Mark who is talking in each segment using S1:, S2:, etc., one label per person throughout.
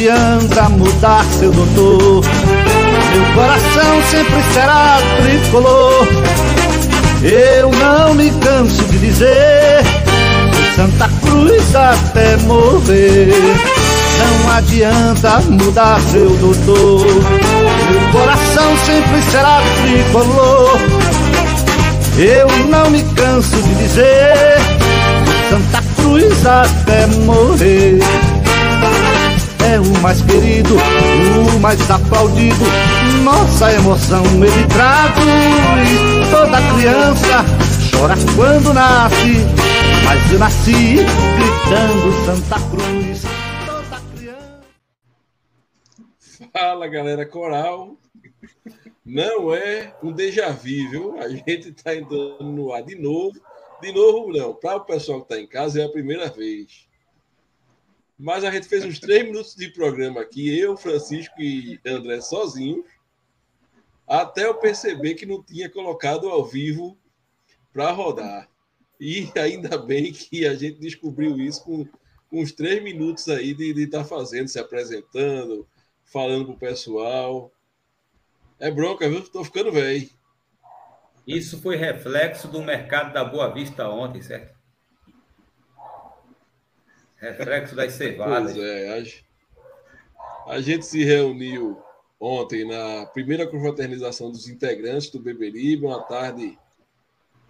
S1: adianta mudar, seu doutor. Meu coração sempre será tricolor. Eu não me canso de dizer Santa Cruz até morrer. Não adianta mudar, seu doutor. Meu coração sempre será tricolor. Eu não me canso de dizer Santa Cruz até morrer é o mais querido, o mais aplaudido. Nossa emoção ele traduz. Toda criança chora quando nasce, mas eu nasci gritando Santa Cruz. Toda criança.
S2: Fala galera coral. Não é um déjà vu, viu? A gente está entrando no ar de novo. De novo, não. Para o pessoal que está em casa, é a primeira vez. Mas a gente fez uns três minutos de programa aqui, eu, Francisco e André sozinhos, até eu perceber que não tinha colocado ao vivo para rodar. E ainda bem que a gente descobriu isso com, uns três minutos aí de estar tá fazendo, se apresentando, falando para o pessoal. É bronca, viu? Estou ficando velho.
S3: Isso foi reflexo do mercado da Boa Vista ontem, certo? Reflexo das cevadas.
S2: Pois é, a, a gente se reuniu ontem na primeira confraternização dos integrantes do Beberibe, uma tarde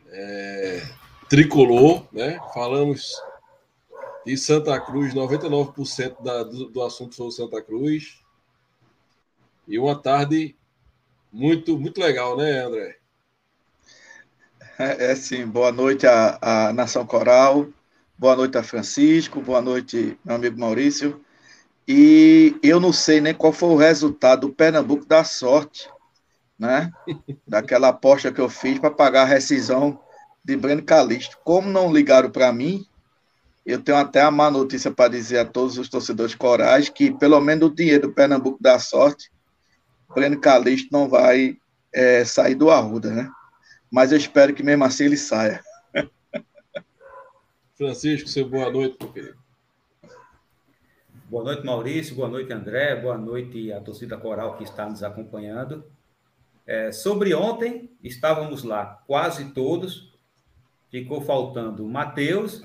S2: é, tricolor, né? Falamos de Santa Cruz, 99% da, do, do assunto foi o Santa Cruz. E uma tarde muito, muito legal, né, André?
S4: É, é sim. Boa noite à, à Nação Coral. Boa noite a Francisco, boa noite, meu amigo Maurício. E eu não sei nem qual foi o resultado do Pernambuco da sorte, né? Daquela aposta que eu fiz para pagar a rescisão de Breno Calixto. Como não ligaram para mim, eu tenho até a má notícia para dizer a todos os torcedores corais que, pelo menos, o dinheiro do Pernambuco da sorte, Breno Calixto não vai é, sair do Arruda, né? Mas eu espero que mesmo assim ele saia.
S2: Francisco, seu boa noite, meu querido.
S3: Boa noite, Maurício. Boa noite, André. Boa noite à torcida coral que está nos acompanhando. É, sobre ontem, estávamos lá quase todos. Ficou faltando Matheus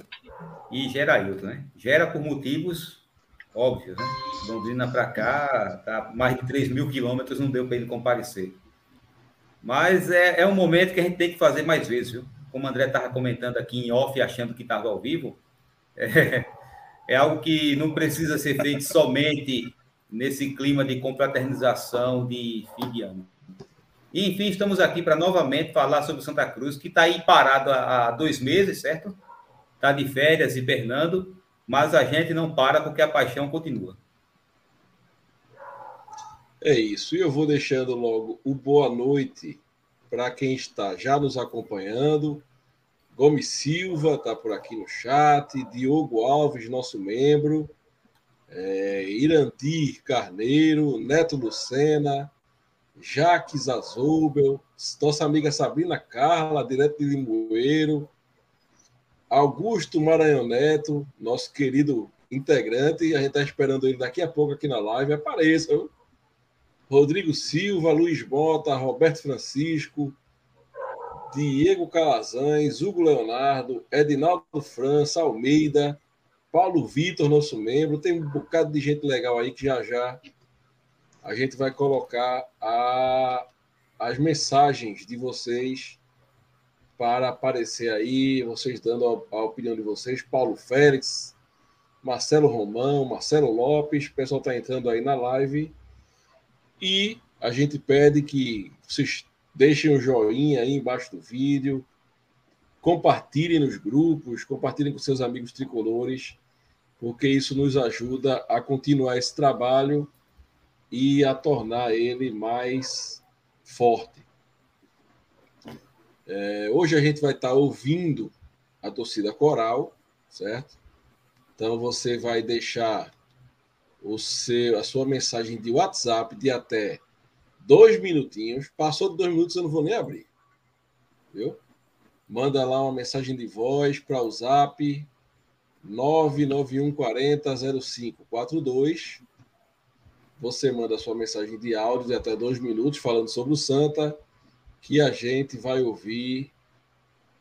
S3: e Gerailton, né? Gera por motivos óbvios, né? Londrina para cá, tá mais de 3 mil quilômetros, não deu para ele comparecer. Mas é, é um momento que a gente tem que fazer mais vezes, viu? Como o André estava comentando aqui em off, achando que estava ao vivo, é, é, algo que não precisa ser feito somente nesse clima de confraternização de fim de ano. E, enfim, estamos aqui para novamente falar sobre Santa Cruz, que está aí parado há, dois meses, certo? Está de férias, hibernando, mas a gente não para porque a paixão continua.
S2: É isso. E eu vou deixando logo o boa noite para quem está já nos acompanhando. Gomes Silva está por aqui no chat, Diogo Alves, nosso membro, é, Irandir Carneiro, Neto Lucena, Jaques Azubel, nossa amiga Sabrina Carla, direto de Limoeiro, Augusto Maranhão Neto, nosso querido integrante, a gente está esperando ele daqui a pouco aqui na live, apareça, viu? Rodrigo Silva, Luiz Bota, Roberto Francisco, Diego Calazans, Hugo Leonardo, Edinaldo França, Almeida, Paulo Vitor, nosso membro. Tem um bocado de gente legal aí que já já a gente vai colocar a, as mensagens de vocês para aparecer aí, vocês dando a, a opinião de vocês. Paulo Félix, Marcelo Romão, Marcelo Lopes, o pessoal está entrando aí na live. E a gente pede que vocês deixem o um joinha aí embaixo do vídeo, compartilhem nos grupos, compartilhem com seus amigos tricolores, porque isso nos ajuda a continuar esse trabalho e a tornar ele mais forte. É, hoje a gente vai estar ouvindo a torcida coral, certo? Então você vai deixar o seu, a sua mensagem de WhatsApp de até dois minutinhos. Passou de dois minutos, eu não vou nem abrir. Viu? Manda lá uma mensagem de voz para o Zap 991400542 você manda sua mensagem de áudio de até dois minutos falando sobre o Santa, que a gente vai ouvir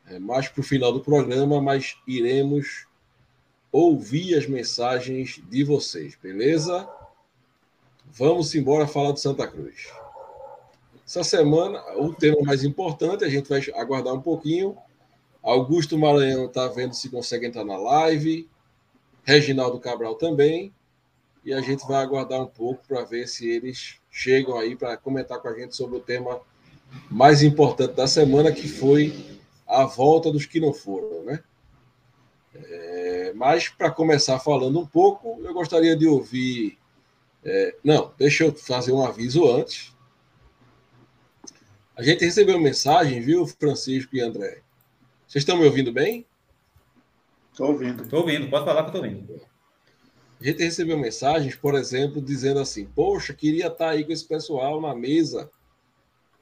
S2: é, mais para o final do programa, mas iremos ouvir as mensagens de vocês, beleza? Vamos embora falar de Santa Cruz. Essa semana, o tema mais importante, a gente vai aguardar um pouquinho. Augusto Maranhão está vendo se consegue entrar na live. Reginaldo Cabral também. E a gente vai aguardar um pouco para ver se eles chegam aí para comentar com a gente sobre o tema mais importante da semana, que foi a volta dos que não foram, né? É, mas para começar falando um pouco, eu gostaria de ouvir. É, não, deixa eu fazer um aviso antes. A gente recebeu mensagem, viu, Francisco e André? Vocês estão me ouvindo bem?
S4: Estou ouvindo.
S3: Estou ouvindo, pode falar que estou ouvindo.
S2: A gente recebeu mensagens, por exemplo, dizendo assim: Poxa, queria estar aí com esse pessoal na mesa,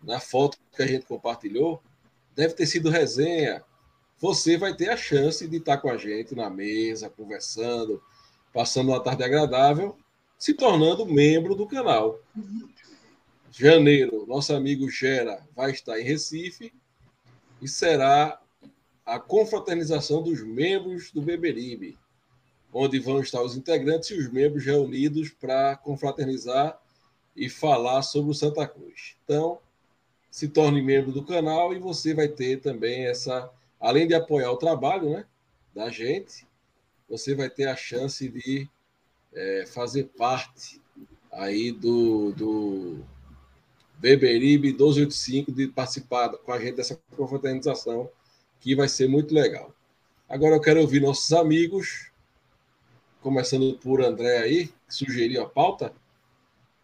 S2: na foto que a gente compartilhou. Deve ter sido resenha. Você vai ter a chance de estar com a gente na mesa, conversando, passando uma tarde agradável, se tornando membro do canal. Janeiro, nosso amigo Gera vai estar em Recife e será a confraternização dos membros do Beberibe, onde vão estar os integrantes e os membros reunidos para confraternizar e falar sobre o Santa Cruz. Então, se torne membro do canal e você vai ter também essa, além de apoiar o trabalho né, da gente, você vai ter a chance de é, fazer parte aí do, do Beberibe 1285, de participar com a gente dessa confraternização que vai ser muito legal. Agora eu quero ouvir nossos amigos, começando por André aí, que sugeriu a pauta,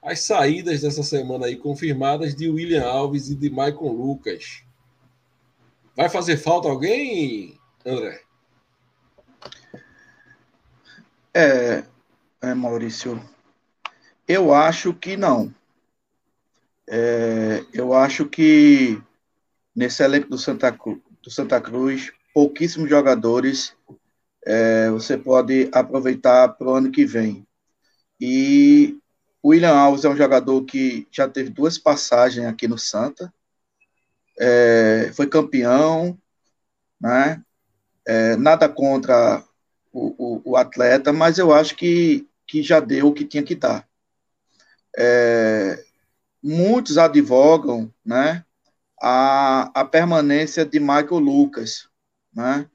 S2: as saídas dessa semana aí confirmadas de William Alves e de Maicon Lucas. Vai fazer falta alguém, André?
S4: É, é Maurício, eu acho que não. É, eu acho que nesse elenco do Santa Cruz, do Santa Cruz, pouquíssimos jogadores é, você pode aproveitar para o ano que vem. E o William Alves é um jogador que já teve duas passagens aqui no Santa, é, foi campeão, né? É, nada contra o, o, o, atleta, mas eu acho que, que já deu o que tinha que dar. É, muitos advogam, né? a, a permanência de Michael Lucas. Né?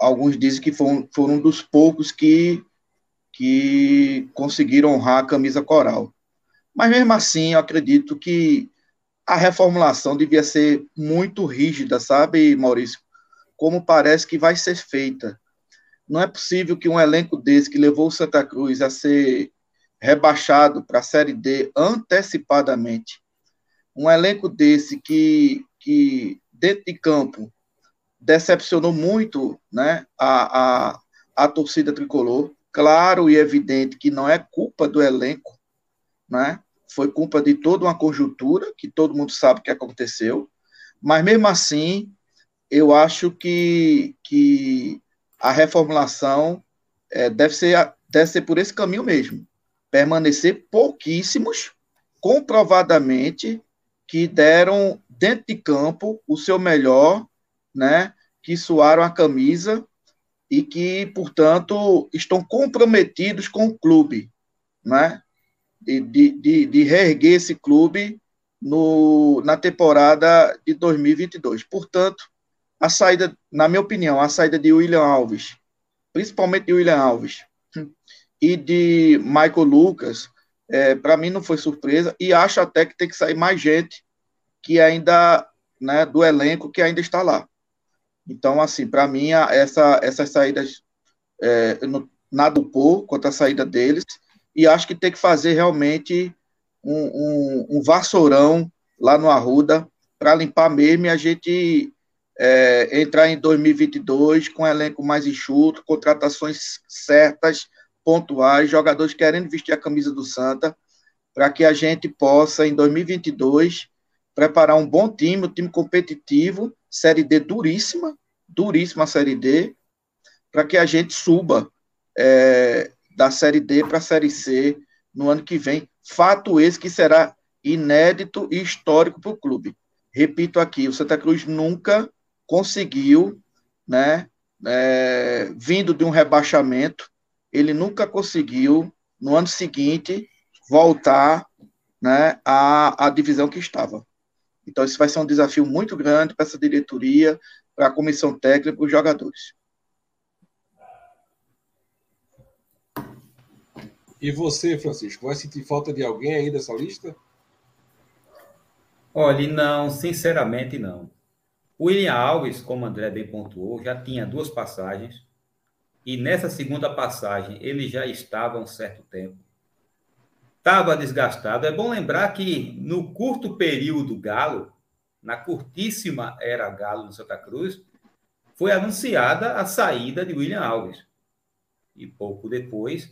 S4: Alguns dizem que foram, foram um dos poucos que, que conseguiram honrar a camisa coral. Mas mesmo assim, eu acredito que a reformulação devia ser muito rígida, sabe, Maurício? Como parece que vai ser feita. Não é possível que um elenco desse, que levou o Santa Cruz a ser rebaixado para a Série D antecipadamente, um elenco desse que, que dentro de campo decepcionou muito né, a, a, a torcida tricolor. Claro e evidente que não é culpa do elenco, né? Foi culpa de toda uma conjuntura, que todo mundo sabe que aconteceu, mas mesmo assim, eu acho que, que a reformulação é, deve, ser, deve ser por esse caminho mesmo. Permanecer pouquíssimos, comprovadamente, que deram dentro de campo o seu melhor, né? Que suaram a camisa e que, portanto, estão comprometidos com o clube, né? De, de, de reerguer esse clube no, na temporada de 2022. Portanto, a saída, na minha opinião, a saída de William Alves, principalmente de William Alves e de Michael Lucas, é, para mim não foi surpresa e acho até que tem que sair mais gente que ainda, né, do elenco que ainda está lá. Então, assim, para mim, essa, essas saídas, é, não, nada por quanto à saída deles, e acho que tem que fazer realmente um, um, um vassourão lá no Arruda para limpar mesmo e a gente é, entrar em 2022 com um elenco mais enxuto, contratações certas, pontuais, jogadores querendo vestir a camisa do Santa, para que a gente possa, em 2022, preparar um bom time, um time competitivo, Série D duríssima, duríssima Série D, para que a gente suba é, da Série D para a Série C no ano que vem. Fato esse que será inédito e histórico para o clube. Repito aqui, o Santa Cruz nunca conseguiu, né, é, vindo de um rebaixamento, ele nunca conseguiu, no ano seguinte, voltar né, à, à divisão que estava. Então, isso vai ser um desafio muito grande para essa diretoria, para a comissão técnica para os jogadores.
S2: E você, Francisco, vai sentir falta de alguém aí dessa lista?
S3: Olha, não, sinceramente não. O William Alves, como André bem pontuou, já tinha duas passagens. E nessa segunda passagem ele já estava há um certo tempo. Estava desgastado. É bom lembrar que no curto período Galo, na curtíssima era Galo no Santa Cruz, foi anunciada a saída de William Alves. E pouco depois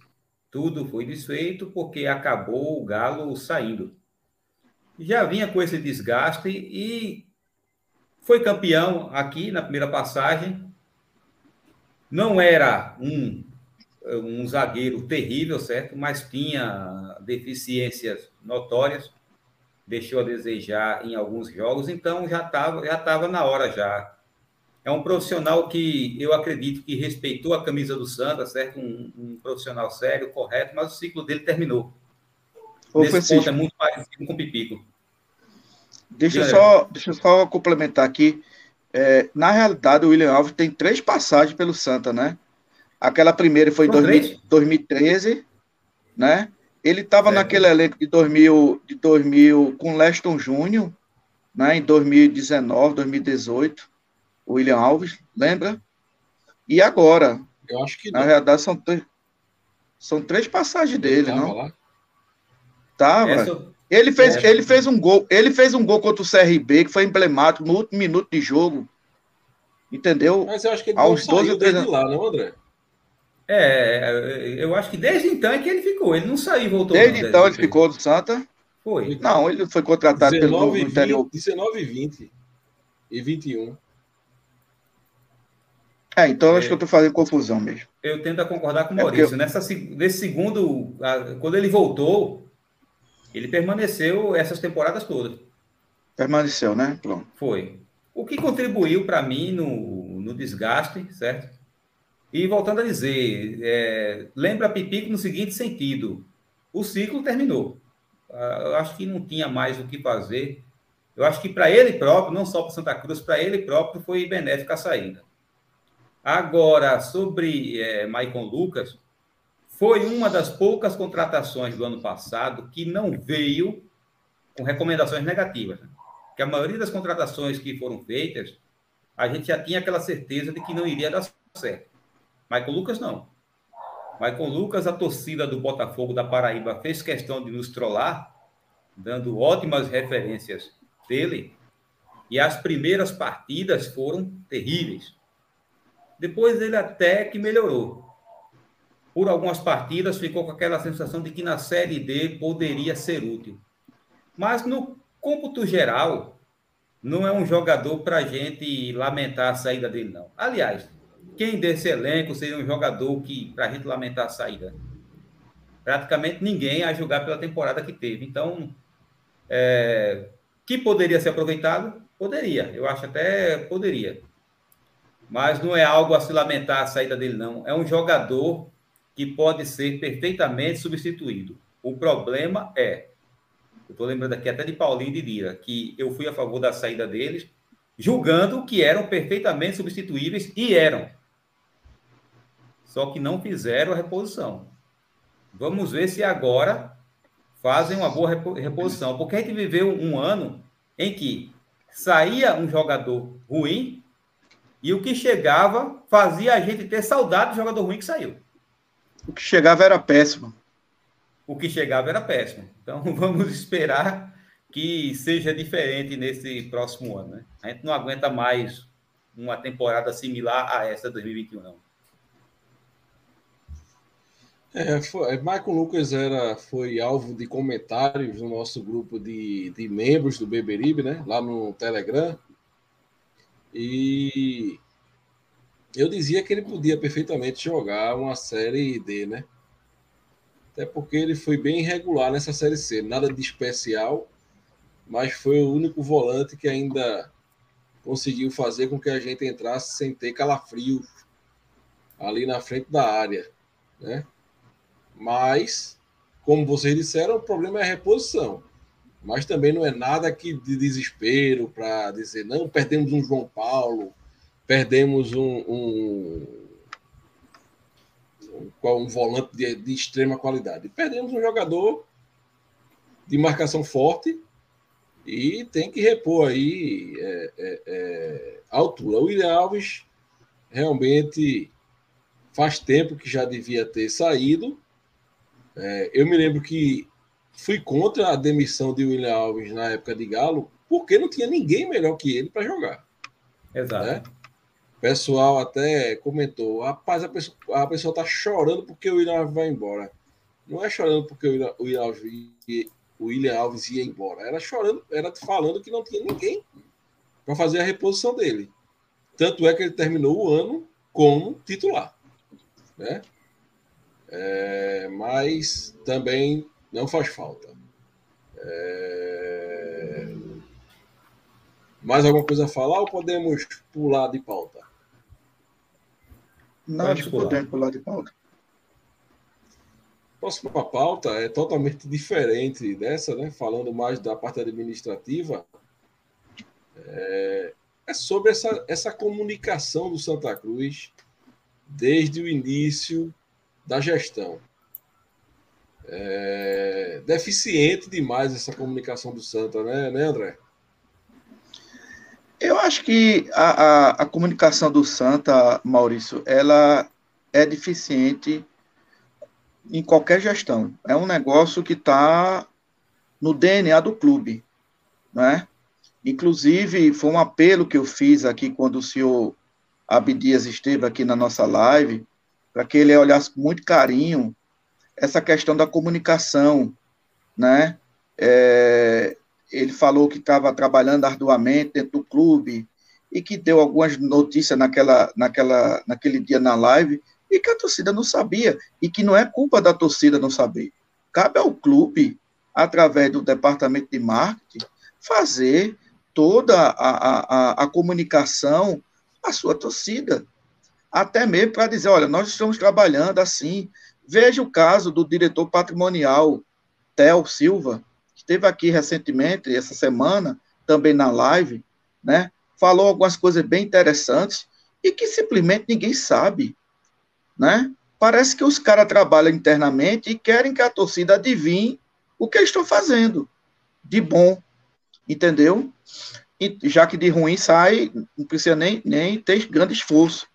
S3: tudo foi desfeito porque acabou o Galo saindo. Já vinha com esse desgaste e foi campeão aqui na primeira passagem. Não era um, um zagueiro terrível, certo? Mas tinha deficiências notórias. Deixou a desejar em alguns jogos, então já estava já tava na hora já é um profissional que eu acredito que respeitou a camisa do Santa, certo? Um, um profissional sério, correto, mas o ciclo dele terminou.
S4: Ô, Nesse Francisco, ponto é muito parecido com o Pipico. Deixa eu, só, deixa eu só complementar aqui. É, na realidade, o William Alves tem três passagens pelo Santa, né? Aquela primeira foi em 2000, 2013, né? Ele estava naquele elenco de 2000, de 2000 com Leston Júnior, né? Em 2019, 2018 o William Alves, lembra? E agora?
S2: Eu acho que
S4: Na não. verdade, são, são três passagens dele, Ele não? Lá? Tava. Essa... Ele fez, Essa... ele fez um gol, ele fez um gol contra o CRB que foi emblemático no último minuto de jogo. Entendeu?
S2: Mas eu acho que ele Aos não 12 desde lá, não, André?
S3: É, eu acho que desde então é que ele ficou. Ele não saiu e voltou.
S4: Desde não, então ele ficou do Santa?
S3: Foi.
S4: Não, ele foi contratado 19, pelo 20, interior.
S2: 19 e 20 e 21.
S4: É, então é, acho que eu estou fazendo confusão mesmo.
S3: Eu tento concordar com o Maurício. É eu... Nessa, nesse segundo, quando ele voltou, ele permaneceu essas temporadas todas.
S4: Permaneceu, né? Pronto.
S3: Foi. O que contribuiu para mim no, no desgaste, certo? E voltando a dizer, é, lembra Pipico no seguinte sentido: o ciclo terminou. Ah, eu acho que não tinha mais o que fazer. Eu acho que para ele próprio, não só para Santa Cruz, para ele próprio foi benéfica a saída. Agora, sobre é, Maicon Lucas, foi uma das poucas contratações do ano passado que não veio com recomendações negativas. Né? Porque a maioria das contratações que foram feitas, a gente já tinha aquela certeza de que não iria dar certo. Maicon Lucas, não. Maicon Lucas, a torcida do Botafogo da Paraíba fez questão de nos trollar, dando ótimas referências dele, e as primeiras partidas foram terríveis. Depois ele até que melhorou. Por algumas partidas ficou com aquela sensação de que na Série D poderia ser útil. Mas no cômputo geral, não é um jogador para a gente lamentar a saída dele, não. Aliás, quem desse elenco seria um jogador que para a gente lamentar a saída? Praticamente ninguém a jogar pela temporada que teve. Então, é, que poderia ser aproveitado? Poderia. Eu acho até poderia mas não é algo a se lamentar a saída dele, não. É um jogador que pode ser perfeitamente substituído. O problema é, eu estou lembrando aqui até de Paulinho e de Dira, que eu fui a favor da saída deles, julgando que eram perfeitamente substituíveis e eram. Só que não fizeram a reposição. Vamos ver se agora fazem uma boa reposição, porque a gente viveu um ano em que saía um jogador ruim e o que chegava fazia a gente ter saudade do jogador ruim que saiu.
S4: O que chegava era péssimo.
S3: O que chegava era péssimo. Então vamos esperar que seja diferente nesse próximo ano. Né? A gente não aguenta mais uma temporada similar a essa 2021, não.
S2: É, foi, Michael Lucas era, foi alvo de comentários no nosso grupo de, de membros do Beberibe, né? Lá no Telegram. E eu dizia que ele podia perfeitamente jogar uma série D, né? Até porque ele foi bem irregular nessa Série C. Nada de especial, mas foi o único volante que ainda conseguiu fazer com que a gente entrasse sem ter calafrio ali na frente da área. Né? Mas, como vocês disseram, o problema é a reposição. Mas também não é nada que de desespero para dizer, não, perdemos um João Paulo, perdemos um, um, um, um volante de, de extrema qualidade. Perdemos um jogador de marcação forte e tem que repor aí é, é, é, altura. O William Alves realmente faz tempo que já devia ter saído. É, eu me lembro que fui contra a demissão de William Alves na época de Galo, porque não tinha ninguém melhor que ele para jogar.
S3: Exato. Né?
S2: O pessoal até comentou: rapaz, a pessoa, a pessoa tá chorando porque o William Alves vai embora. Não é chorando porque o William Alves, o William Alves ia embora, era chorando, era falando que não tinha ninguém para fazer a reposição dele. Tanto é que ele terminou o ano como titular. Né? É, mas também não faz falta. É... Mais alguma coisa a falar ou podemos pular de pauta?
S4: Não, acho que podemos pular de pauta.
S2: Próxima pauta é totalmente diferente dessa, né? falando mais da parte administrativa. É, é sobre essa, essa comunicação do Santa Cruz desde o início da gestão. É deficiente demais essa comunicação do Santa, né, né André?
S4: Eu acho que a, a, a, comunicação do Santa, Maurício, ela é deficiente em qualquer gestão. É um negócio que está no DNA do clube, né? Inclusive, foi um apelo que eu fiz aqui quando o senhor Abdias esteve aqui na nossa live, para que ele olhasse com muito carinho essa questão da comunicação, né? É, ele falou que estava trabalhando arduamente dentro do clube e que deu algumas notícias naquela, naquela, naquele dia na live e que a torcida não sabia e que não é culpa da torcida não saber. Cabe ao clube, através do departamento de marketing, fazer toda a, a, a, a comunicação à sua torcida. Até mesmo para dizer, olha, nós estamos trabalhando assim, Veja o caso do diretor patrimonial, Theo Silva, que esteve aqui recentemente, essa semana, também na live, né? Falou algumas coisas bem interessantes e que simplesmente ninguém sabe, né? Parece que os caras trabalham internamente e querem que a torcida adivinhe o que eles estão fazendo de bom, entendeu? E já que de ruim sai, não precisa nem, nem ter grande esforço.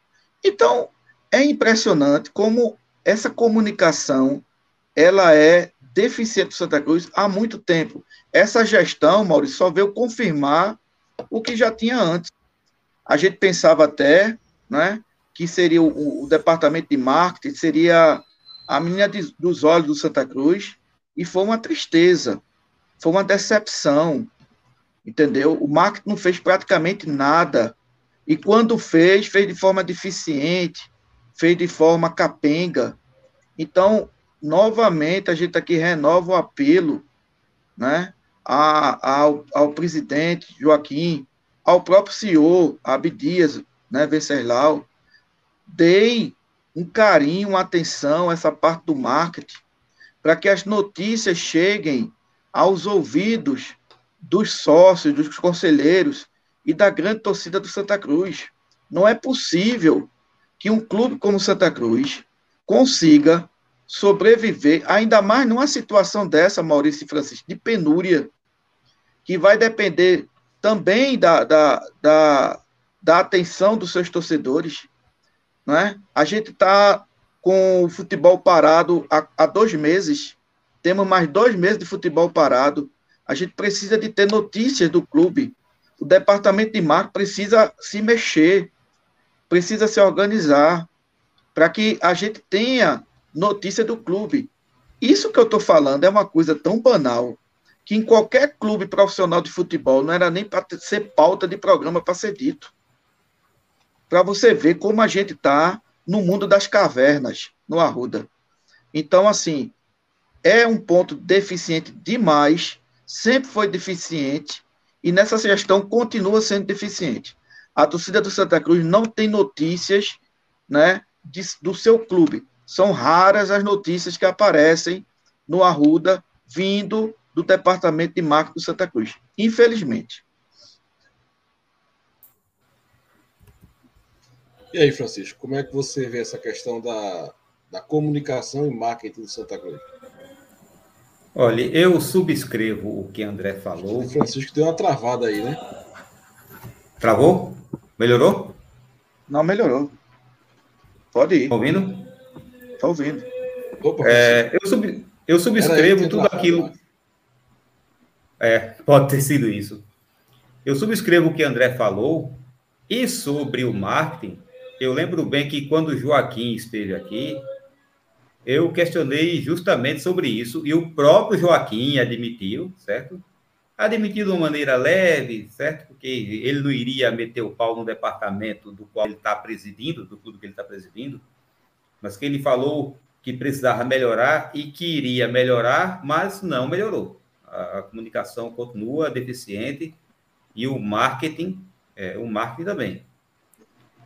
S4: Então, é impressionante como essa comunicação ela é deficiente do Santa Cruz há muito tempo. Essa gestão, Maurício, só veio confirmar o que já tinha antes. A gente pensava até né, que seria o, o departamento de marketing, seria a menina de, dos olhos do Santa Cruz, e foi uma tristeza, foi uma decepção, entendeu? O marketing não fez praticamente nada, e quando fez, fez de forma deficiente, fez de forma capenga. Então, novamente, a gente aqui renova o apelo né, a, ao, ao presidente Joaquim, ao próprio senhor Abdias né, Venceslau, deem um carinho, uma atenção a essa parte do marketing, para que as notícias cheguem aos ouvidos dos sócios, dos conselheiros e da grande torcida do Santa Cruz. Não é possível que um clube como Santa Cruz consiga sobreviver, ainda mais numa situação dessa, Maurício e Francisco, de penúria, que vai depender também da, da, da, da atenção dos seus torcedores. Né? A gente está com o futebol parado há, há dois meses, temos mais dois meses de futebol parado. A gente precisa de ter notícias do clube. O departamento de marketing precisa se mexer, precisa se organizar para que a gente tenha notícia do clube. Isso que eu estou falando é uma coisa tão banal que em qualquer clube profissional de futebol não era nem para ser pauta de programa para ser dito. Para você ver como a gente está no mundo das cavernas, no Arruda. Então, assim, é um ponto deficiente demais, sempre foi deficiente, e nessa gestão continua sendo deficiente. A torcida do Santa Cruz não tem notícias né, de, do seu clube. São raras as notícias que aparecem no Arruda vindo do departamento de marketing do Santa Cruz. Infelizmente.
S2: E aí, Francisco, como é que você vê essa questão da, da comunicação e marketing do Santa Cruz?
S3: Olha, eu subscrevo o que André falou. O
S2: Francisco deu uma travada aí, né?
S3: Travou? Melhorou?
S4: Não, melhorou. Pode ir.
S3: Tá ouvindo?
S4: Tá ouvindo.
S3: Opa, é, eu, sub, eu subscrevo tudo aquilo. É, pode ter sido isso. Eu subscrevo o que André falou. E sobre o marketing, eu lembro bem que quando o Joaquim esteve aqui, eu questionei justamente sobre isso, e o próprio Joaquim admitiu, certo? Admitiu de uma maneira leve, certo? Porque ele não iria meter o pau no departamento do qual ele está presidindo, do clube que ele está presidindo, mas que ele falou que precisava melhorar e que iria melhorar, mas não melhorou. A, a comunicação continua deficiente e o marketing, é, o marketing também.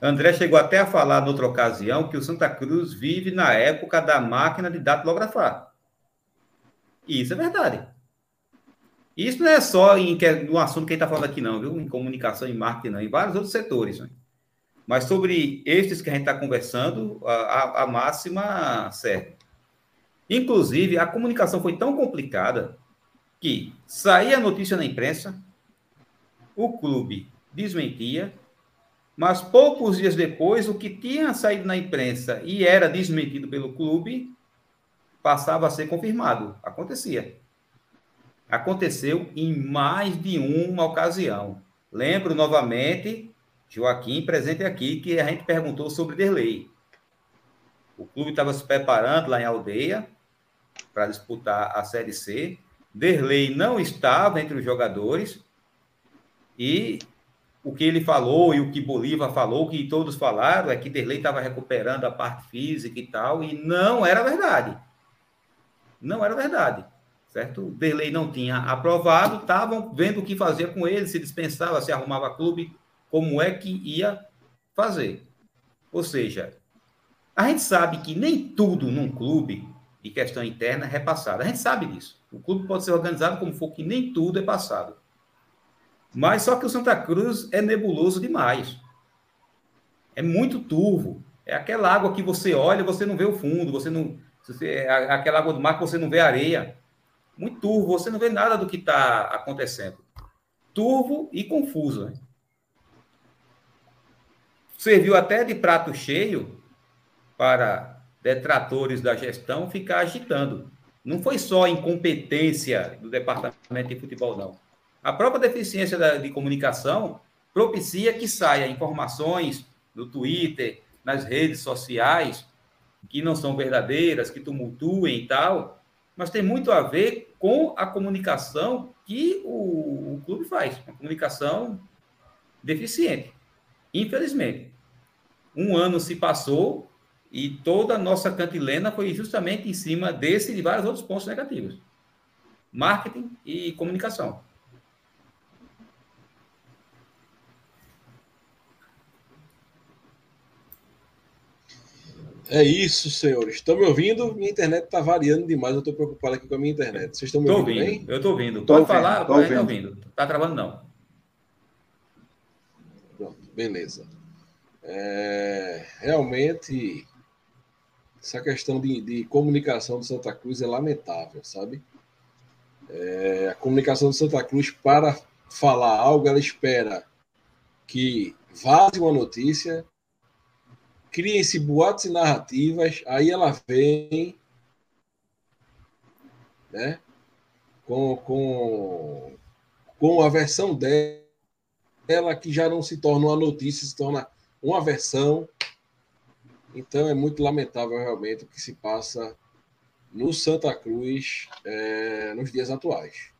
S3: André chegou até a falar, noutra ocasião, que o Santa Cruz vive na época da máquina de datilografar. E isso é verdade. Isso não é só em no assunto que a gente está falando aqui, não, viu? Em comunicação e marketing, não, em vários outros setores. Né? Mas sobre estes que a gente está conversando, a, a máxima serve. Inclusive, a comunicação foi tão complicada que saía a notícia na imprensa, o clube desmentia, mas poucos dias depois, o que tinha saído na imprensa e era desmentido pelo clube passava a ser confirmado. Acontecia. Aconteceu em mais de uma ocasião. Lembro novamente, Joaquim presente aqui, que a gente perguntou sobre Derlei. O clube estava se preparando lá em Aldeia para disputar a Série C. Derlei não estava entre os jogadores e o que ele falou e o que Bolívar falou, que todos falaram, é que Derlei estava recuperando a parte física e tal, e não era verdade. Não era verdade, certo? Derlei não tinha aprovado, estavam vendo o que fazer com ele, se dispensava, se arrumava clube, como é que ia fazer. Ou seja, a gente sabe que nem tudo num clube de questão interna é repassado. A gente sabe disso. O clube pode ser organizado como for, que nem tudo é passado. Mas só que o Santa Cruz é nebuloso demais. É muito turvo. É aquela água que você olha, você não vê o fundo, você não. Você, é aquela água do mar que você não vê areia. Muito turvo, você não vê nada do que está acontecendo. Turvo e confuso. Né? Serviu até de prato cheio para detratores da gestão ficar agitando. Não foi só incompetência do departamento de futebol, não. A própria deficiência de comunicação propicia que saia informações no Twitter, nas redes sociais, que não são verdadeiras, que tumultuem e tal, mas tem muito a ver com a comunicação que o, o clube faz, uma comunicação deficiente, infelizmente. Um ano se passou e toda a nossa cantilena foi justamente em cima desse e de vários outros pontos negativos. Marketing e comunicação.
S2: É isso, senhores. Estão me ouvindo? Minha internet está variando demais. Eu estou preocupado aqui com a minha internet. Vocês estão me ouvindo, ouvindo bem?
S3: Eu estou ouvindo. Pode falar, estou ouvindo. ouvindo. Tá travando, não.
S2: Pronto, beleza. É, realmente, essa questão de, de, comunicação do Santa Cruz é lamentável, sabe? É, a comunicação do Santa Cruz, para falar algo, ela espera que vaze uma notícia, criem-se boatos e narrativas, aí ela vem né, com, com, com a versão dela, que já não se torna uma notícia, se torna uma versão. Então é muito lamentável realmente o que se passa no Santa Cruz é, nos dias atuais.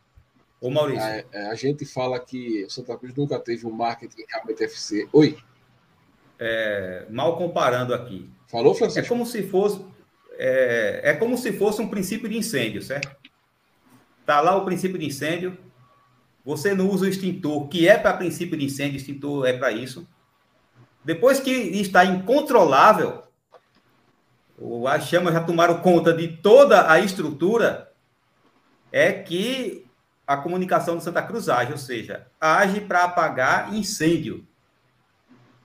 S3: Ô Maurício.
S2: A, a, gente fala que o Santa Cruz nunca teve um marketing realmente eficiente. Oi
S3: é, mal comparando aqui.
S2: Falou, Francisco?
S3: É como se fosse. é, é como se fosse um princípio de incêndio, certo? Está lá o princípio de incêndio, você não usa o extintor, que é para princípio de incêndio, extintor é para isso. Depois que está incontrolável, as chamas já tomaram conta de toda a estrutura, é que a comunicação do Santa Cruz age, ou seja, age para apagar incêndio.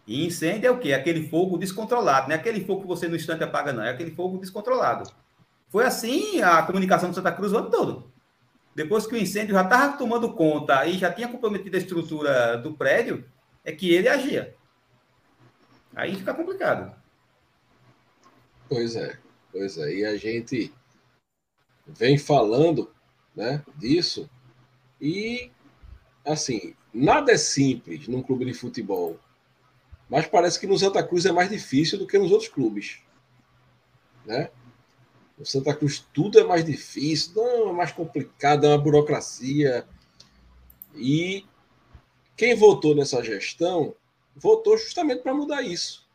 S3: E incêndio é o quê? Aquele fogo descontrolado, não é aquele fogo que você no instante apaga, não, é aquele fogo descontrolado. Foi assim a comunicação do Santa Cruz o ano todo. Depois que o incêndio já estava tomando conta e já tinha comprometido a estrutura do prédio, é que ele agia. Aí fica complicado.
S2: Pois é, pois é. E a gente vem falando né, disso e, assim, nada é simples num clube de futebol. Mas parece que no Santa Cruz é mais difícil do que nos outros clubes. Né? No Santa Cruz tudo é mais difícil, não, é mais complicado, é uma burocracia. E quem votou nessa gestão votou justamente para mudar isso.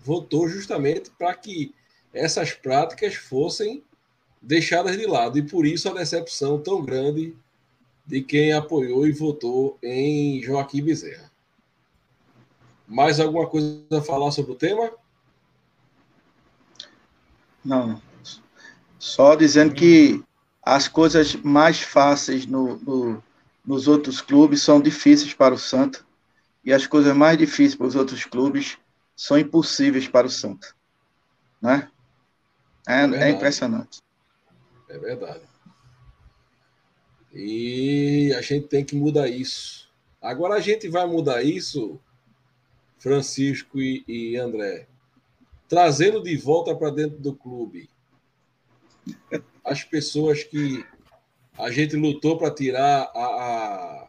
S2: Votou justamente para que essas práticas fossem deixadas de lado. E por isso a decepção tão grande de quem apoiou e votou em Joaquim Bezerra. Mais alguma coisa a falar sobre o tema?
S4: Não. Só dizendo que as coisas mais fáceis no, no, nos outros clubes são difíceis para o Santa. E as coisas mais difíceis para os outros clubes são impossíveis para o Santa. Né? É, é, é impressionante.
S2: É verdade. E a gente tem que mudar isso. Agora a gente vai mudar isso, Francisco e, e André, trazendo de volta para dentro do clube as pessoas que a gente lutou para tirar a, a,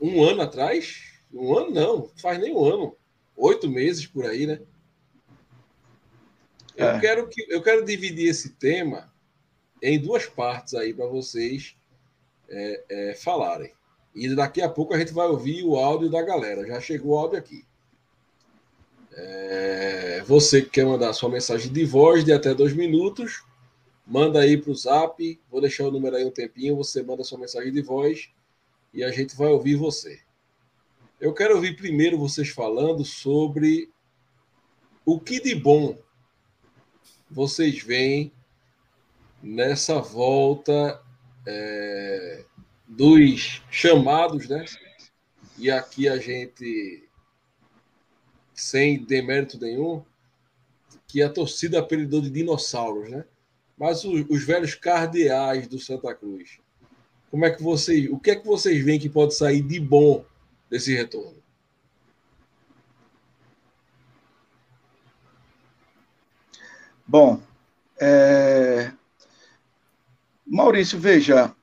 S2: um ano atrás. Um ano não, faz nem um ano. Oito meses por aí, né? Eu, é. quero que, eu quero dividir esse tema em duas partes aí para vocês é, é, falarem. E daqui a pouco a gente vai ouvir o áudio da galera. Já chegou o áudio aqui. É, você que quer mandar sua mensagem de voz de até dois minutos, manda aí para o zap. Vou deixar o número aí um tempinho. Você manda sua mensagem de voz e a gente vai ouvir você. Eu quero ouvir primeiro vocês falando sobre o que de bom vocês veem nessa volta é, dos chamados, né? E aqui a gente sem demérito nenhum, que a torcida apelidou de dinossauros, né? Mas os, os, velhos cardeais do Santa Cruz. Como é que vocês, o que é que vocês veem que pode sair de bom desse retorno?
S4: Bom, é... Maurício, veja,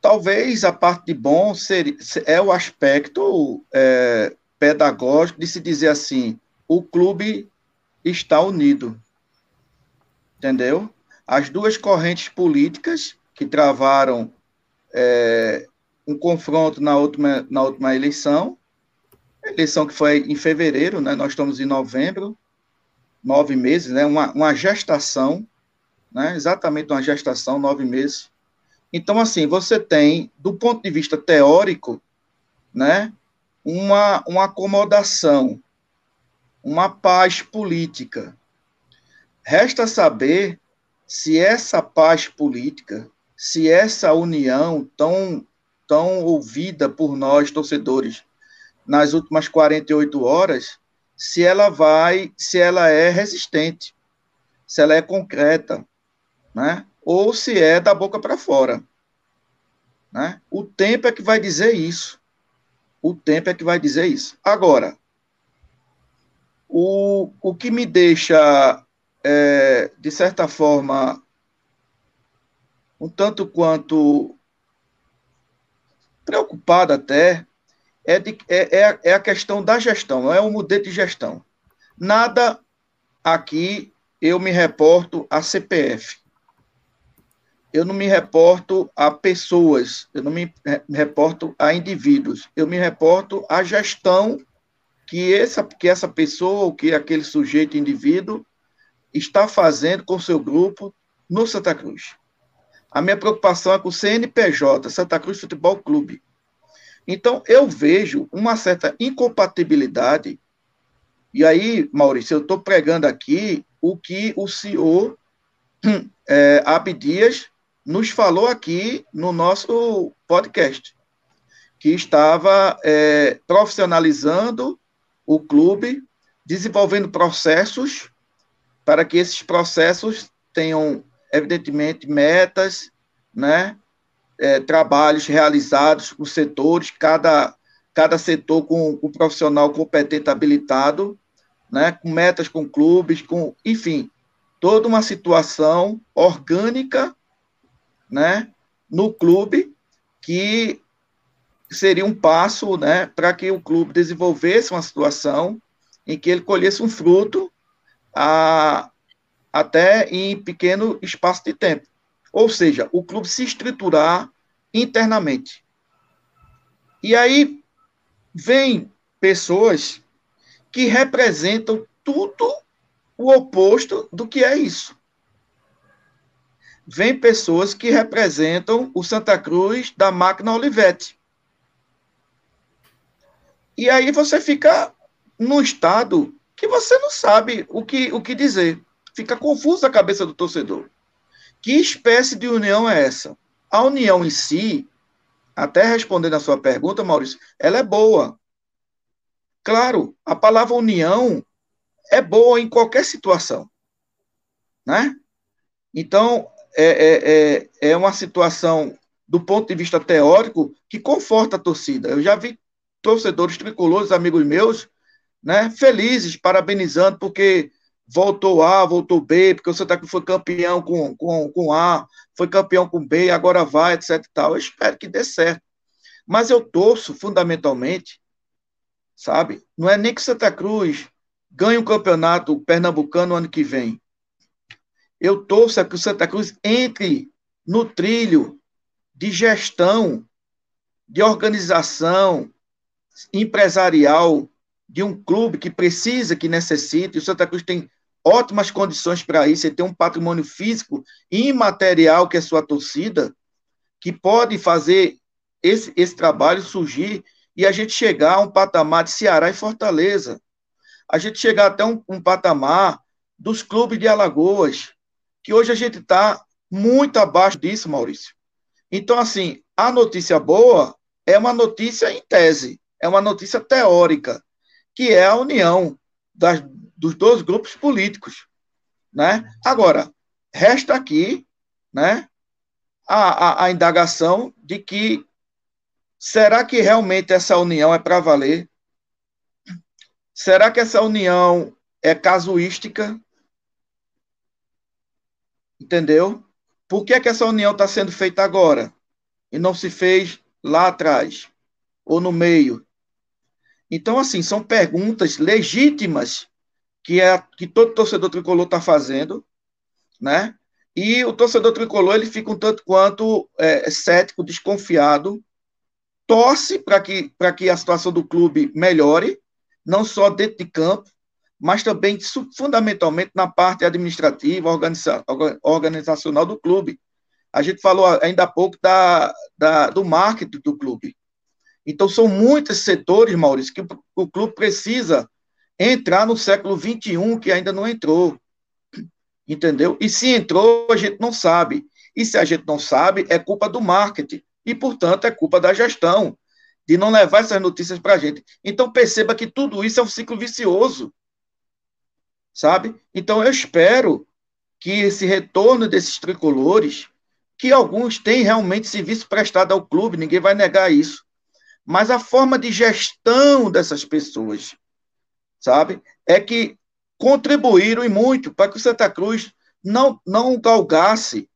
S4: talvez a parte de bom seria, é o aspecto é, pedagógico de se dizer assim: o clube está unido. Entendeu? As duas correntes políticas que travaram é, um confronto na última, na última eleição, eleição que foi em fevereiro, né? nós estamos em novembro, nove meses, né? uma, uma gestação, né? exatamente uma gestação, nove meses. Então, assim, você tem, do ponto de vista teórico, né, uma, uma acomodação, uma paz política. Resta saber se essa paz política, se essa união tão, tão ouvida por nós, torcedores, nas últimas 48 horas, se ela vai, se ela é resistente, se ela é concreta, né? Ou se é da boca para fora. Né? O tempo é que vai dizer isso. O tempo é que vai dizer isso. Agora, o, o que me deixa, é, de certa forma, um tanto quanto preocupado até, é, de, é, é, é a questão da gestão, é o modelo de gestão. Nada aqui eu me reporto a CPF eu não me reporto a pessoas, eu não me reporto a indivíduos, eu me reporto à gestão que essa, que essa pessoa, ou que aquele sujeito, indivíduo, está fazendo com seu grupo no Santa Cruz. A minha preocupação é com o CNPJ, Santa Cruz Futebol Clube. Então, eu vejo uma certa incompatibilidade. E aí, Maurício, eu estou pregando aqui o que o senhor é, Abdias nos falou aqui no nosso podcast, que estava é, profissionalizando o clube, desenvolvendo processos para que esses processos tenham, evidentemente, metas, né? É, trabalhos realizados por setores, cada, cada setor com o um profissional competente habilitado, né? com metas com clubes, com, enfim, toda uma situação orgânica né, no clube que seria um passo né, para que o clube desenvolvesse uma situação em que ele colhesse um fruto a, até em pequeno espaço de tempo. Ou seja, o clube se estruturar internamente. E aí vem pessoas que representam tudo o oposto do que é isso. Vem pessoas que representam o Santa Cruz da máquina Olivetti. E aí você fica num estado que você não sabe o que, o que dizer. Fica confuso a cabeça do torcedor. Que espécie de união é essa? A união em si, até respondendo a sua pergunta, Maurício, ela é boa. Claro, a palavra união é boa em qualquer situação, né? Então, é, é, é, é uma situação, do ponto de vista teórico, que conforta a torcida. Eu já vi torcedores tricolores, amigos meus, né, felizes, parabenizando, porque voltou A, voltou B, porque o Santa Cruz foi campeão com, com, com A, foi campeão com B, agora vai, etc tal. Eu espero que dê certo. Mas eu torço, fundamentalmente, sabe? Não é nem que Santa Cruz ganhe o um campeonato pernambucano ano que vem. Eu torço que o Santa Cruz entre no trilho de gestão, de organização empresarial de um clube que precisa, que necessita, o Santa Cruz tem ótimas condições para isso, ele tem um patrimônio físico e imaterial que é sua torcida, que pode fazer esse, esse trabalho surgir e a gente chegar a um patamar de Ceará e Fortaleza. A gente chegar até um, um patamar dos clubes de Alagoas, que hoje a gente está muito abaixo disso, Maurício. Então, assim, a notícia boa é uma notícia em tese, é uma notícia teórica, que é a união das, dos dois grupos políticos. Né? Agora, resta aqui né, a, a, a indagação de que será que realmente essa união é para valer? Será que essa união é casuística? Entendeu? Por que, é que essa união está sendo feita agora e não se fez lá atrás ou no meio? Então, assim, são perguntas legítimas que, é, que todo torcedor tricolor está fazendo, né? E o torcedor tricolor ele fica um tanto quanto é, cético, desconfiado, torce para que, que a situação do clube melhore, não só dentro de campo, mas também fundamentalmente na parte administrativa, organiza organizacional do clube. A gente falou ainda há pouco da, da, do marketing do clube. Então, são muitos setores, Maurício, que o clube precisa entrar no século XXI, que ainda não entrou. Entendeu? E se entrou, a gente não sabe. E se a gente não sabe, é culpa do marketing. E, portanto, é culpa da gestão de não levar essas notícias para a gente. Então perceba que tudo isso é um ciclo vicioso, sabe? Então eu espero que esse retorno desses tricolores, que alguns têm realmente serviço prestado ao clube, ninguém vai negar isso, mas a forma de gestão dessas pessoas, sabe, é que contribuíram e muito para que o Santa Cruz não, não galgasse,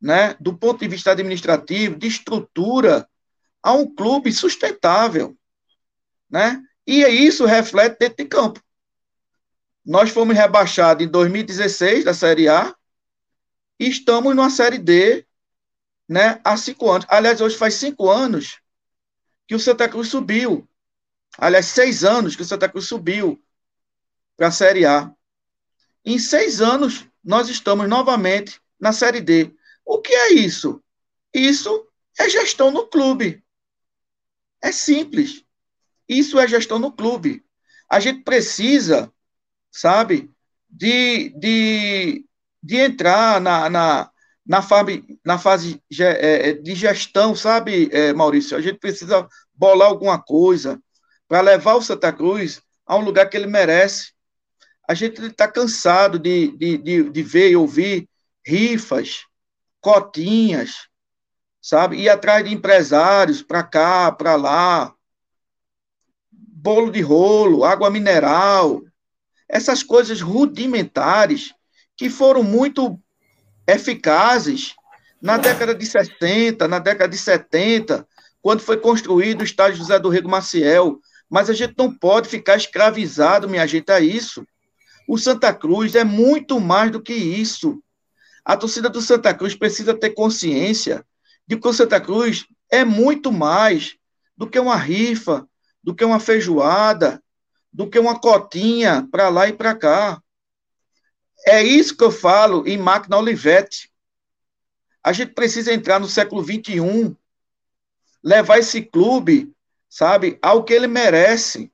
S4: né, do ponto de vista administrativo, de estrutura, a um clube sustentável, né? E isso reflete dentro de campo. Nós fomos rebaixados em 2016 da Série A e estamos numa Série D, né? Há cinco anos. Aliás, hoje faz cinco anos que o Santa Cruz subiu. Aliás, seis anos que o Santa Cruz subiu para a Série A. Em seis anos, nós estamos novamente na Série D. O que é isso? Isso é gestão no clube. É simples. Isso é gestão no clube. A gente precisa, sabe, de, de, de entrar na, na, na, fase, na fase é, é, de gestão, sabe, é, Maurício? A gente precisa bolar alguma coisa para levar o Santa Cruz a um lugar que ele merece. A gente está cansado de, de, de, de ver e ouvir rifas, cotinhas, sabe? Ir atrás de empresários para cá, para lá, bolo de rolo, água mineral, essas coisas rudimentares que foram muito eficazes na década de 60, na década de 70, quando foi construído o estádio José do Rego Maciel. Mas a gente não pode ficar escravizado, minha gente, a isso. O Santa Cruz é muito mais do que isso. A torcida do Santa Cruz precisa ter consciência de que o Santa Cruz é muito mais do que uma rifa, do que uma feijoada, do que uma cotinha para lá e para cá. É isso que eu falo em máquina Olivetti. A gente precisa entrar no século XXI, levar esse clube, sabe, ao que ele merece.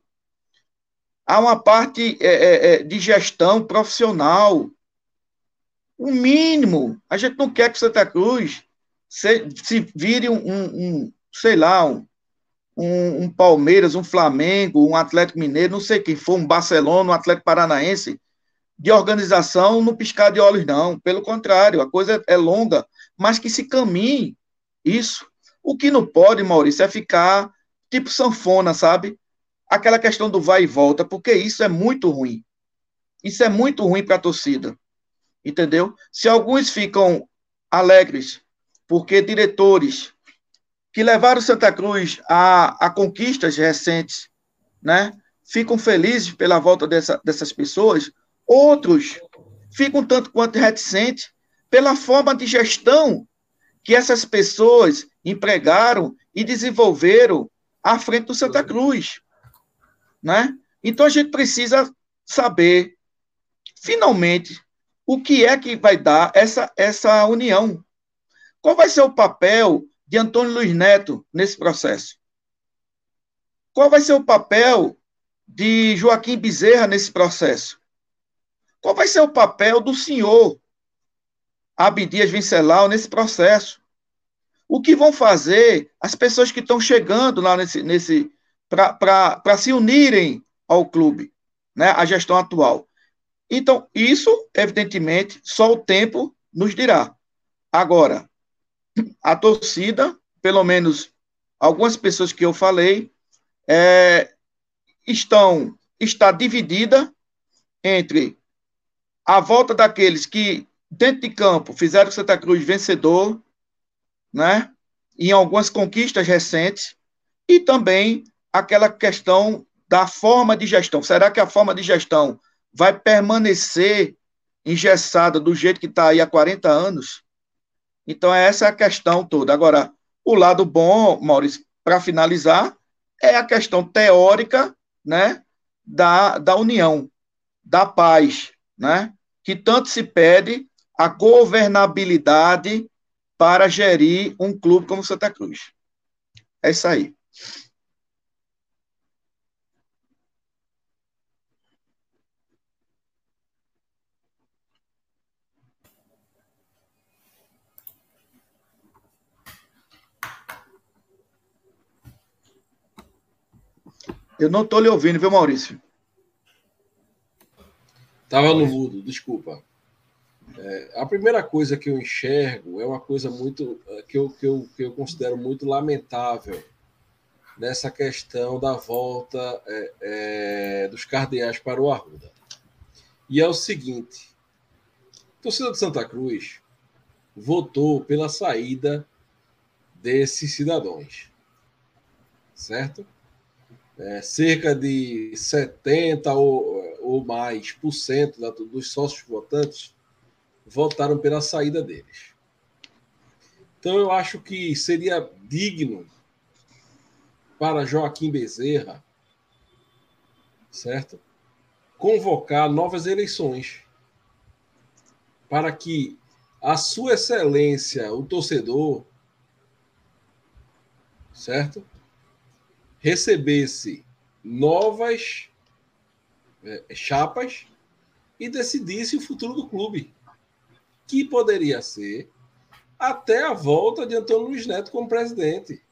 S4: Há uma parte é, é, é de gestão profissional. O mínimo. A gente não quer que Santa Cruz se, se vire um, um, sei lá, um, um, um, Palmeiras, um Flamengo, um Atlético Mineiro, não sei quem for, um Barcelona, um Atlético Paranaense, de organização no piscar de olhos, não. Pelo contrário, a coisa é longa, mas que se caminhe isso. O que não pode, Maurício, é ficar tipo sanfona, sabe? Aquela questão do vai e volta, porque isso é muito ruim. Isso é muito ruim para a torcida. Entendeu? Se alguns ficam alegres porque diretores que levaram Santa Cruz a, a conquistas recentes, né, ficam felizes pela volta dessa, dessas pessoas, outros ficam tanto quanto reticentes pela forma de gestão que essas pessoas empregaram e desenvolveram à frente do Santa Cruz, né? Então a gente precisa saber, finalmente, o que é que vai dar essa, essa união, qual vai ser o papel de Antônio Luiz Neto nesse processo? Qual vai ser o papel de Joaquim Bezerra nesse processo? Qual vai ser o papel do senhor Abdias Vincelau nesse processo? O que vão fazer as pessoas que estão chegando lá nesse, nesse para se unirem ao clube, né, a gestão atual? Então, isso, evidentemente, só o tempo nos dirá. Agora, a torcida, pelo menos algumas pessoas que eu falei, é, estão está dividida entre a volta daqueles que dentro de campo fizeram Santa Cruz vencedor, né? Em algumas conquistas recentes e também aquela questão da forma de gestão. Será que a forma de gestão vai permanecer engessada do jeito que está aí há 40 anos? Então, essa é a questão toda. Agora, o lado bom, Maurício, para finalizar, é a questão teórica né, da, da união, da paz, né, que tanto se pede a governabilidade para gerir um clube como Santa Cruz. É isso aí. Eu não estou lhe ouvindo, viu, Maurício?
S2: Estava no mudo, desculpa. É, a primeira coisa que eu enxergo é uma coisa muito é, que eu, que eu, que eu considero muito lamentável nessa questão da volta é, é, dos cardeais para o Arruda. E é o seguinte: a torcida de Santa Cruz votou pela saída desses cidadãos, certo? É, cerca de 70 ou, ou mais por cento da, dos sócios votantes votaram pela saída deles. Então eu acho que seria digno para Joaquim Bezerra certo? Convocar novas eleições para que a sua excelência, o torcedor, certo? Recebesse novas é, chapas e decidisse o futuro do clube, que poderia ser até a volta de Antônio Luiz Neto como presidente,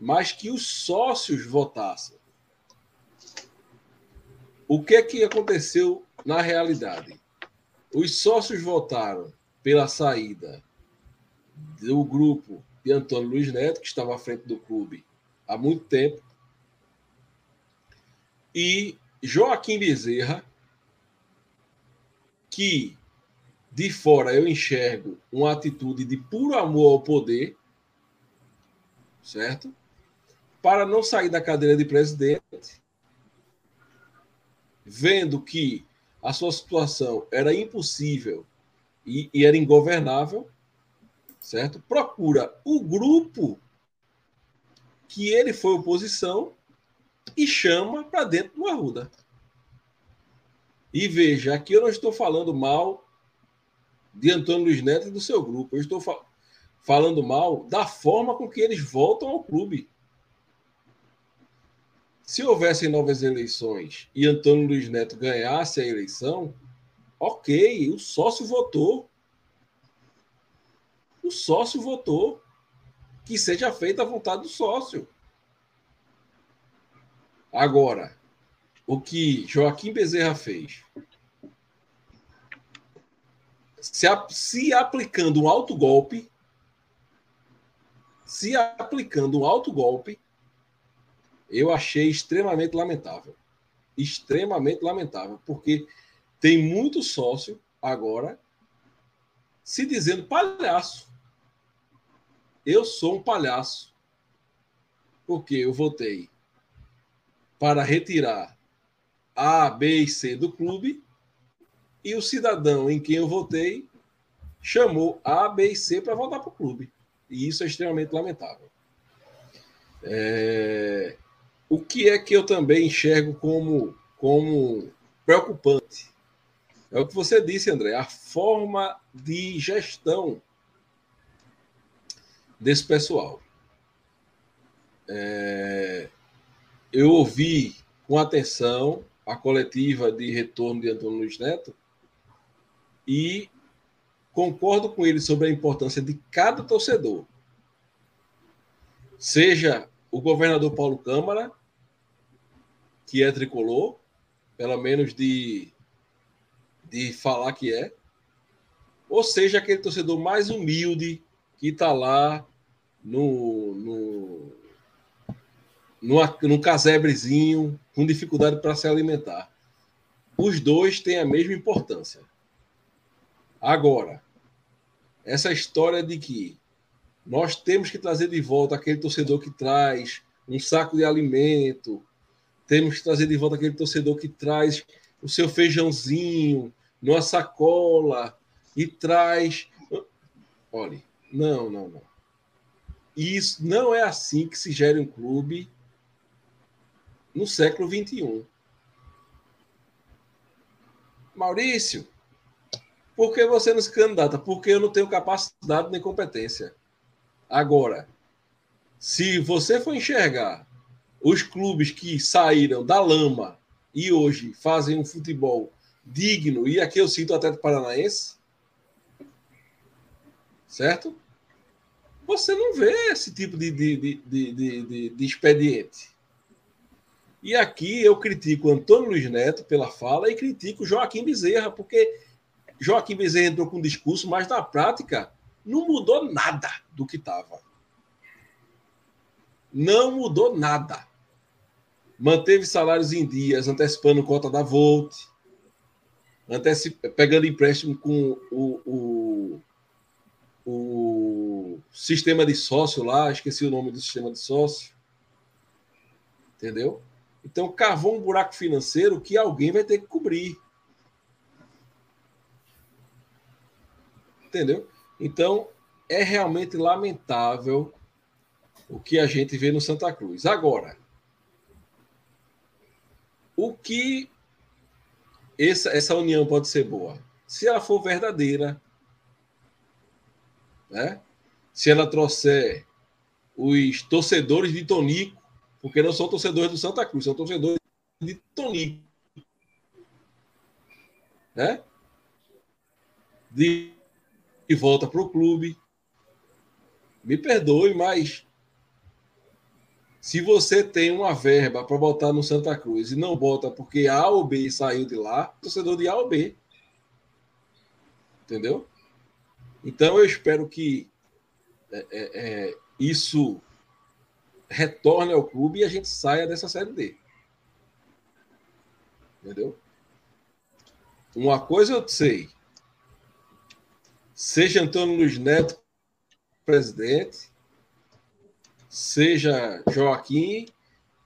S2: mas que os sócios votassem. O que é que aconteceu na realidade? Os sócios votaram pela saída do grupo de Antônio Luiz Neto, que estava à frente do clube há muito tempo, e Joaquim Bezerra, que de fora eu enxergo uma atitude de puro amor ao poder, certo? Para não sair da cadeira de presidente, vendo que a sua situação era impossível e, e era ingovernável, certo? Procura o grupo que ele foi oposição e chama para dentro do Arruda. E veja, aqui eu não estou falando mal de Antônio Luiz Neto e do seu grupo. Eu estou fa falando mal da forma com que eles voltam ao clube. Se houvessem novas eleições e Antônio Luiz Neto ganhasse a eleição, ok, o sócio votou. O sócio votou. Que seja feita a vontade do sócio. Agora, o que Joaquim Bezerra fez, se, se aplicando um alto golpe, se aplicando um alto golpe, eu achei extremamente lamentável. Extremamente lamentável, porque tem muito sócio agora se dizendo palhaço. Eu sou um palhaço. Porque eu votei para retirar A, B e C do clube e o cidadão em quem eu votei chamou A, B e C para votar para o clube. E isso é extremamente lamentável. É... O que é que eu também enxergo como, como preocupante? É o que você disse, André, a forma de gestão desse pessoal. É... Eu ouvi com atenção a coletiva de retorno de Antônio Luiz Neto e concordo com ele sobre a importância de cada torcedor. Seja o governador Paulo Câmara, que é tricolor, pelo menos de, de falar que é, ou seja aquele torcedor mais humilde que está lá no, no, no, no casebrezinho, com dificuldade para se alimentar. Os dois têm a mesma importância. Agora, essa história de que nós temos que trazer de volta aquele torcedor que traz um saco de alimento, temos que trazer de volta aquele torcedor que traz o seu feijãozinho numa sacola e traz. Olha, não, não, não. Isso não é assim que se gera um clube no século XXI. Maurício, por que você não se candidata? Porque eu não tenho capacidade nem competência. Agora, se você for enxergar os clubes que saíram da lama e hoje fazem um futebol digno, e aqui eu cito o Atlético Paranaense, certo? Você não vê esse tipo de, de, de, de, expediente. E aqui eu critico Antônio Luiz Neto pela fala e critico Joaquim Bezerra, porque Joaquim Bezerra entrou com um discurso, mas na prática não mudou nada do que estava. Não mudou nada. Manteve salários em dias, antecipando cota da Volt, antecip... pegando empréstimo com o, o, o sistema de sócio lá, esqueci o nome do sistema de sócio. Entendeu? Então, cavou um buraco financeiro que alguém vai ter que cobrir. Entendeu? Então, é realmente lamentável o que a gente vê no Santa Cruz. Agora, o que essa, essa união pode ser boa? Se ela for verdadeira, né? se ela trouxer os torcedores de Tonico, porque não são torcedores do Santa Cruz, são torcedores de Tonico. Né? De, de volta para o clube. Me perdoe, mas se você tem uma verba para botar no Santa Cruz e não bota porque A ou B saiu de lá, torcedor de A ou B. Entendeu? Então eu espero que é, é, é, isso retorne ao clube e a gente saia dessa série D. Entendeu? Uma coisa eu sei. Seja Antônio Luiz Neto presidente, seja Joaquim,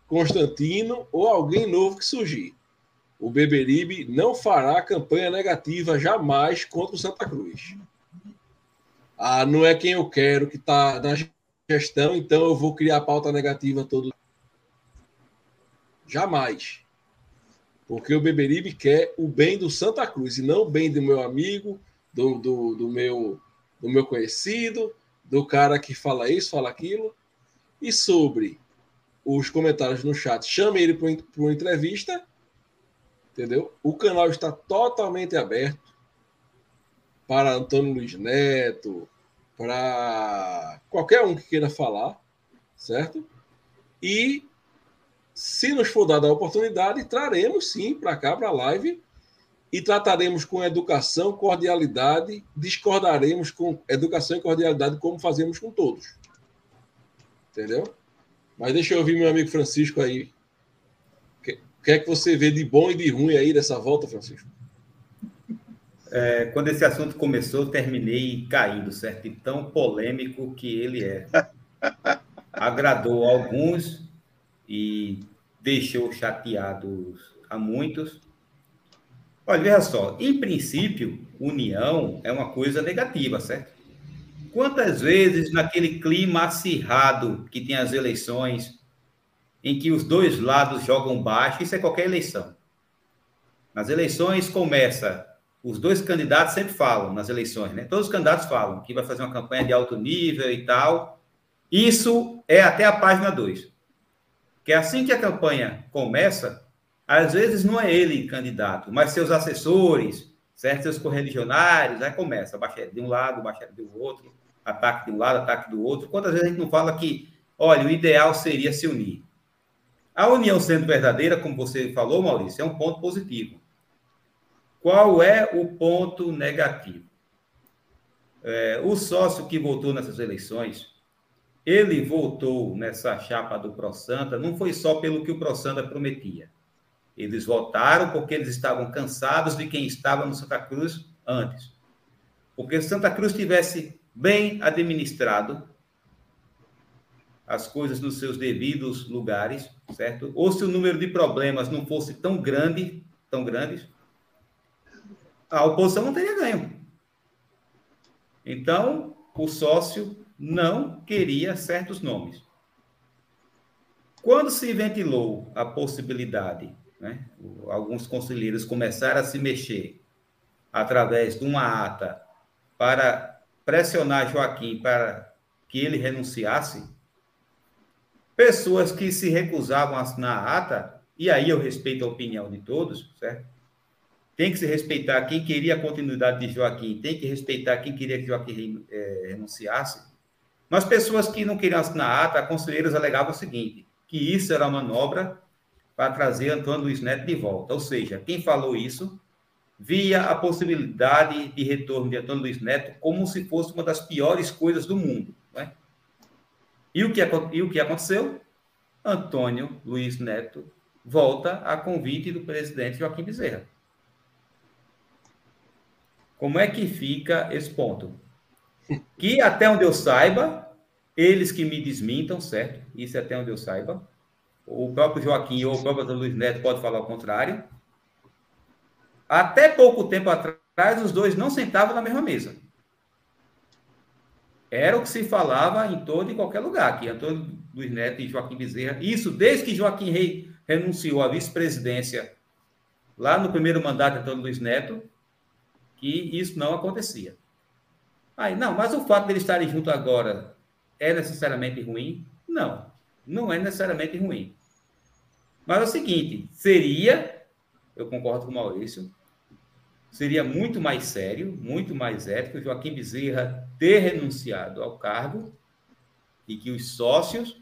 S2: Constantino ou alguém novo que surgir. O Beberibe não fará campanha negativa jamais contra o Santa Cruz. Ah, não é quem eu quero que está na gestão, então eu vou criar pauta negativa todo. Jamais. Porque o Beberibe quer o bem do Santa Cruz e não o bem do meu amigo, do, do, do meu, do meu conhecido, do cara que fala isso, fala aquilo. E sobre os comentários no chat, chame ele para uma entrevista. Entendeu? O canal está totalmente aberto para Antônio Luiz Neto, para qualquer um que queira falar, certo? E se nos for dada a oportunidade, traremos sim para cá, para a live, e trataremos com educação, cordialidade, discordaremos com educação e cordialidade, como fazemos com todos. Entendeu? Mas deixa eu ouvir meu amigo Francisco aí. O que é que você vê de bom e de ruim aí dessa volta, Francisco?
S3: É, quando esse assunto começou, eu terminei caindo, certo? E tão polêmico que ele é. Agradou alguns e deixou chateados a muitos. Olha, veja só, em princípio, união é uma coisa negativa, certo? Quantas vezes naquele clima acirrado que tem as eleições, em que os dois lados jogam baixo, isso é qualquer eleição. Nas eleições começa, os dois candidatos sempre falam nas eleições, né? Todos os candidatos falam que vai fazer uma campanha de alto nível e tal. Isso é até a página 2. Que assim que a campanha começa, às vezes não é ele candidato, mas seus assessores, certo? Seus correligionários, aí começa, baixaria de um lado, baixaria do outro, ataque de um lado, ataque do outro. Quantas vezes a gente não fala que, olha, o ideal seria se unir? A união sendo verdadeira, como você falou, Maurício, é um ponto positivo. Qual é o ponto negativo? É, o sócio que votou nessas eleições, ele votou nessa chapa do ProSanta, não foi só pelo que o ProSanta prometia. Eles votaram porque eles estavam cansados de quem estava no Santa Cruz antes. Porque se Santa Cruz tivesse bem administrado as coisas nos seus devidos lugares, certo? Ou se o número de problemas não fosse tão grande, tão grandes, a oposição não teria ganho. Então, o sócio não queria certos nomes. Quando se ventilou a possibilidade né? Alguns conselheiros começaram a se mexer através de uma ata para pressionar Joaquim para que ele renunciasse. Pessoas que se recusavam a assinar a ata, e aí eu respeito a opinião de todos, certo? Tem que se respeitar quem queria a continuidade de Joaquim, tem que respeitar quem queria que Joaquim é, renunciasse. Mas pessoas que não queriam assinar a ata, conselheiros alegavam o seguinte, que isso era uma manobra para trazer Antônio Luiz Neto de volta. Ou seja, quem falou isso via a possibilidade de retorno de Antônio Luiz Neto como se fosse uma das piores coisas do mundo. É? E, o que, e o que aconteceu? Antônio Luiz Neto volta a convite do presidente Joaquim Bezerra. Como é que fica esse ponto? Que até onde eu saiba, eles que me desmintam, certo? Isso é até onde eu saiba o próprio Joaquim ou o próprio Luiz Neto pode falar o contrário. Até pouco tempo atrás, os dois não sentavam na mesma mesa. Era o que se falava em todo e qualquer lugar, que Antônio Luiz Neto e Joaquim Bezerra, isso desde que Joaquim Rei renunciou à vice-presidência lá no primeiro mandato de Antônio Luiz Neto, que isso não acontecia. Aí, não, mas o fato de eles estarem juntos agora é necessariamente ruim? Não, não é necessariamente ruim. Mas é o seguinte, seria, eu concordo com o Maurício, seria muito mais sério, muito mais ético Joaquim Bezerra ter renunciado ao cargo e que os sócios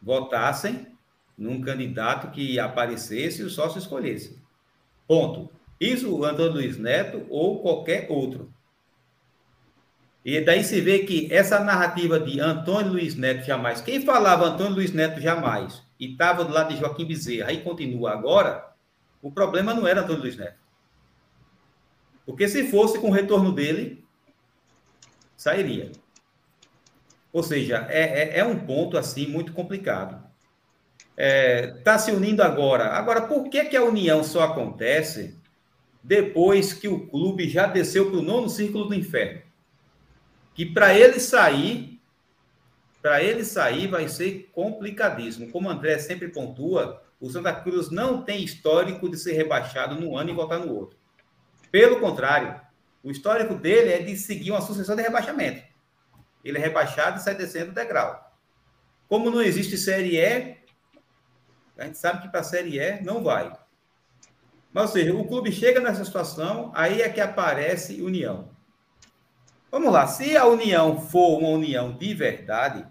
S3: votassem num candidato que aparecesse e o sócio escolhesse. Ponto. Isso o Antônio Luiz Neto ou qualquer outro. E daí se vê que essa narrativa de Antônio Luiz Neto jamais, quem falava Antônio Luiz Neto jamais e estava do lado de Joaquim Bezerra e continua agora, o problema não era Antônio Luiz Neto. Porque se fosse com o retorno dele, sairia. Ou seja, é, é, é um ponto assim muito complicado. Está é, tá se unindo agora. Agora, por que, que a união só acontece depois que o clube já desceu para o nono círculo do inferno? Que para ele sair, para ele sair vai ser complicadíssimo. Como o André sempre pontua, o Santa Cruz não tem histórico de ser rebaixado num ano e voltar no outro. Pelo contrário, o histórico dele é de seguir uma sucessão de rebaixamento. Ele é rebaixado e sai descendo o degrau. Como não existe Série E, a gente sabe que para a Série E não vai. Mas, ou seja, o clube chega nessa situação, aí é que aparece união. Vamos lá, se a união for uma união de verdade,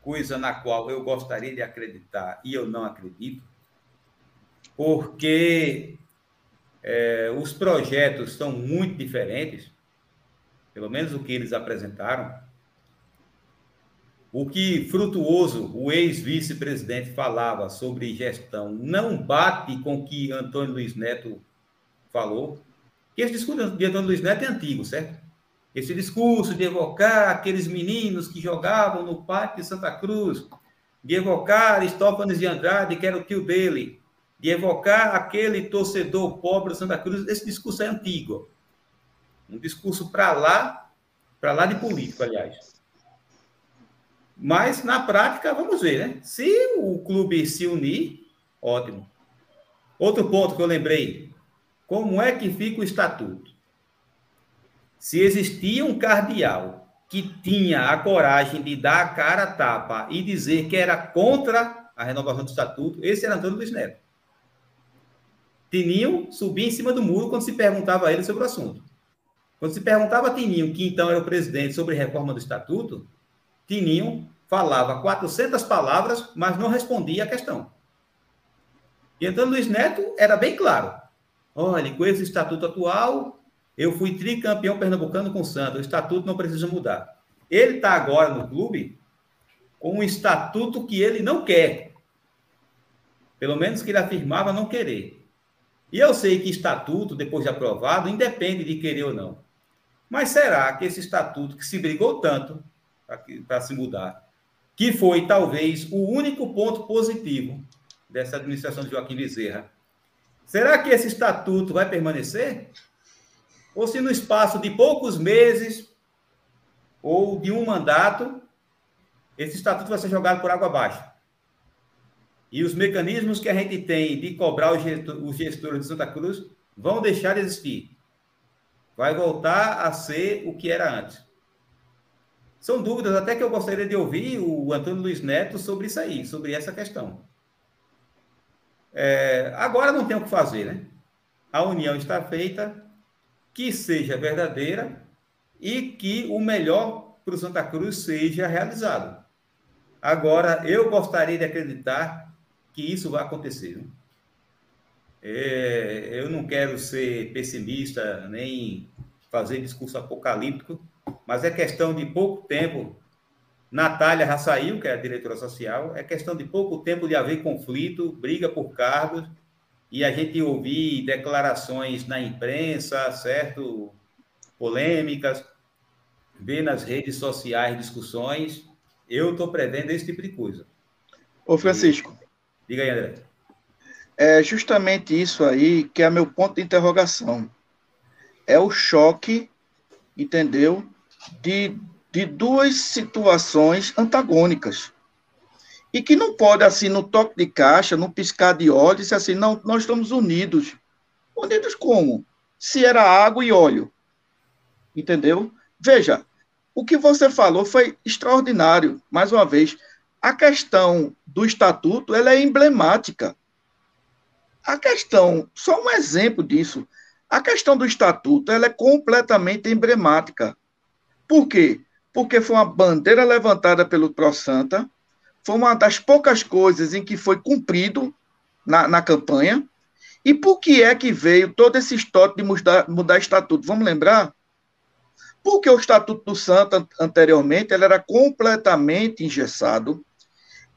S3: coisa na qual eu gostaria de acreditar e eu não acredito, porque é, os projetos são muito diferentes, pelo menos o que eles apresentaram. O que Frutuoso, o ex-vice-presidente, falava sobre gestão não bate com o que Antônio Luiz Neto falou. Que esse discurso de Antônio Luiz Neto é antigo, certo? Esse discurso de evocar aqueles meninos que jogavam no Parque de Santa Cruz, de evocar Aristófanes de Andrade, que era o tio dele, de evocar aquele torcedor pobre de Santa Cruz, esse discurso é antigo. Um discurso para lá, para lá de político, aliás. Mas, na prática, vamos ver, né? Se o clube se unir, ótimo. Outro ponto que eu lembrei: como é que fica o estatuto? Se existia um cardeal que tinha a coragem de dar a cara a tapa e dizer que era contra a renovação do estatuto, esse era Antônio Luiz Neto. Tininho subia em cima do muro quando se perguntava a ele sobre o assunto. Quando se perguntava a Tininho, que então era o presidente, sobre reforma do estatuto, Tininho falava 400 palavras, mas não respondia a questão. E então Luiz Neto era bem claro. Olha, com esse estatuto atual, eu fui tricampeão pernambucano com o Santos. O estatuto não precisa mudar. Ele está agora no clube com um estatuto que ele não quer. Pelo menos que ele afirmava não querer. E eu sei que estatuto, depois de aprovado, independe de querer ou não. Mas será que esse estatuto que se brigou tanto para se mudar, que foi talvez o único ponto positivo dessa administração de Joaquim Bezerra, será que esse estatuto vai permanecer? ou se no espaço de poucos meses ou de um mandato, esse estatuto vai ser jogado por água abaixo. E os mecanismos que a gente tem de cobrar os gestores de Santa Cruz vão deixar de existir. Vai voltar a ser o que era antes. São dúvidas até que eu gostaria de ouvir o Antônio Luiz Neto sobre isso aí, sobre essa questão. É, agora não tem o que fazer, né? A união está feita, que seja verdadeira e que o melhor para o Santa Cruz seja realizado. Agora, eu gostaria de acreditar que isso vai acontecer. É, eu não quero ser pessimista nem fazer discurso apocalíptico, mas é questão de pouco tempo. Natália já saiu, que é a diretora social, é questão de pouco tempo de haver conflito, briga por cargos, e a gente ouvir declarações na imprensa, certo? Polêmicas, ver nas redes sociais discussões. Eu estou prevendo esse tipo de coisa.
S4: Ô, Francisco.
S3: E... Diga aí, André.
S4: É justamente isso aí que é meu ponto de interrogação. É o choque, entendeu? De, de duas situações antagônicas. e que não pode, assim, no toque de caixa, no piscar de olhos, dizer assim, não, nós estamos unidos. Unidos como? Se era água e óleo. Entendeu? Veja, o que você falou foi extraordinário. Mais uma vez, a questão do estatuto ela é emblemática. A questão, só um exemplo disso, a questão do estatuto ela é completamente emblemática. Por quê? Porque foi uma bandeira levantada pelo Pro Santa, foi uma das poucas coisas em que foi cumprido na, na campanha. E por que é que veio todo esse histórico de mudar, mudar estatuto? Vamos lembrar? Porque o Estatuto do Santa, anteriormente, ele era completamente engessado,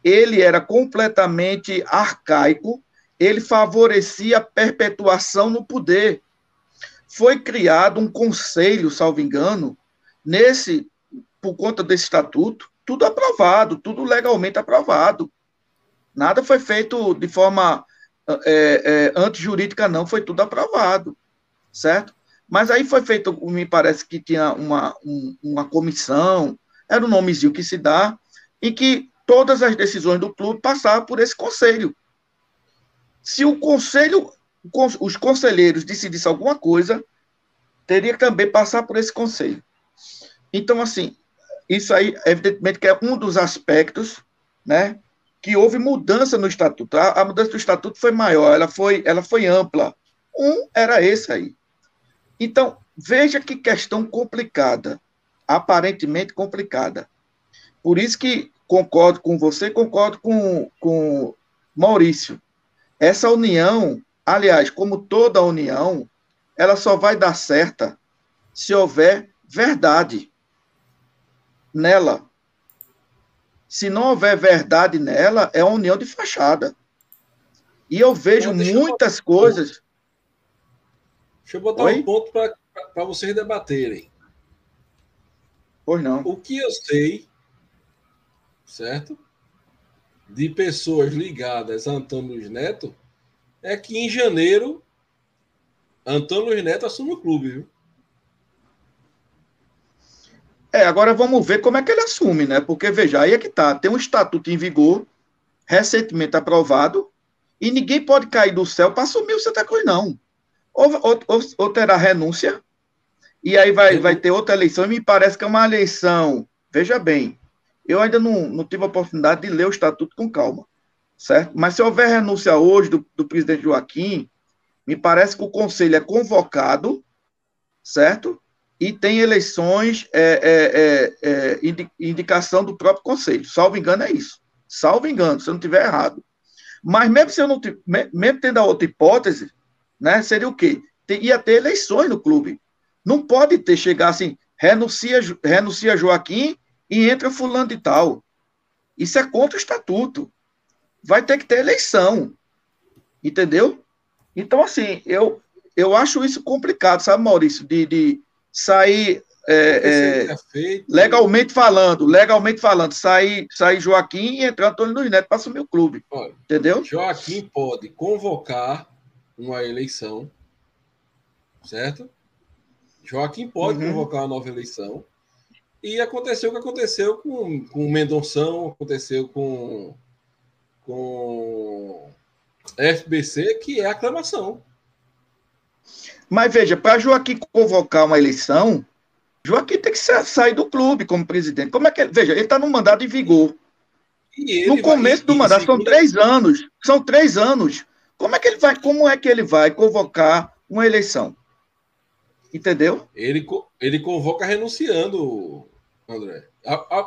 S4: ele era completamente arcaico, ele favorecia a perpetuação no poder. Foi criado um conselho, salvo engano, nesse, por conta desse estatuto, tudo aprovado, tudo legalmente aprovado. Nada foi feito de forma é, é, antijurídica, não, foi tudo aprovado, certo? Mas aí foi feito, me parece que tinha uma, um, uma comissão, era um nomezinho que se dá, em que todas as decisões do clube passavam por esse conselho. Se o conselho, os conselheiros decidissem alguma coisa, teria que também passar por esse conselho. Então, assim, isso aí, evidentemente, que é um dos aspectos, né, que houve mudança no estatuto. A, a, mudança do estatuto foi maior, ela foi, ela foi ampla. Um era esse aí. Então, veja que questão complicada, aparentemente complicada. Por isso que concordo com você, concordo com, com Maurício. Essa união, aliás, como toda união, ela só vai dar certa se houver verdade nela. Se não houver verdade nela, é uma união de fachada. E eu vejo muitas eu coisas.
S2: Deixa eu botar Oi? um ponto para vocês debaterem.
S4: Pois não.
S2: O que eu sei, certo? De pessoas ligadas a Antônio Luiz Neto, é que em janeiro Antônio Luiz Neto assume o clube, viu?
S4: É, agora vamos ver como é que ele assume, né? Porque, veja, aí é que tá. Tem um estatuto em vigor, recentemente aprovado, e ninguém pode cair do céu para assumir o Santa Cruz, não. Ou, ou, ou, terá renúncia, e aí vai, vai ter outra eleição, e me parece que é uma eleição. Veja bem, eu ainda não, não tive a oportunidade de ler o estatuto com calma, certo? Mas se houver renúncia hoje do, do presidente Joaquim, me parece que o conselho é convocado, certo? E tem eleições, é, é, é, é indicação do próprio Conselho. Salvo engano, é isso. Salvo engano, se eu não estiver errado. Mas mesmo se eu não mesmo tendo a outra hipótese, né, seria o quê? Ia ter eleições no clube. Não pode ter, chegar assim, renuncia, renuncia Joaquim e entra fulano de tal. Isso é contra o estatuto. Vai ter que ter eleição. Entendeu? Então, assim, eu, eu acho isso complicado, sabe, Maurício, de, de sair é, é, legalmente falando, legalmente falando, sair, sair Joaquim e entrar Antônio Luiz Neto para assumir o clube. Olha, entendeu?
S2: Joaquim pode convocar uma eleição, certo? Joaquim pode uhum. convocar uma nova eleição. E aconteceu o que aconteceu com, com o Mendonção, aconteceu com, com FBC, que é aclamação.
S4: Mas veja, para Joaquim convocar uma eleição, Joaquim tem que sair do clube como presidente. Como é que Veja, ele está no mandato em vigor. No começo do mandato, são três anos. São três anos. Como é que ele vai, como é que ele vai convocar uma eleição? Entendeu?
S2: Ele, ele convoca renunciando, André.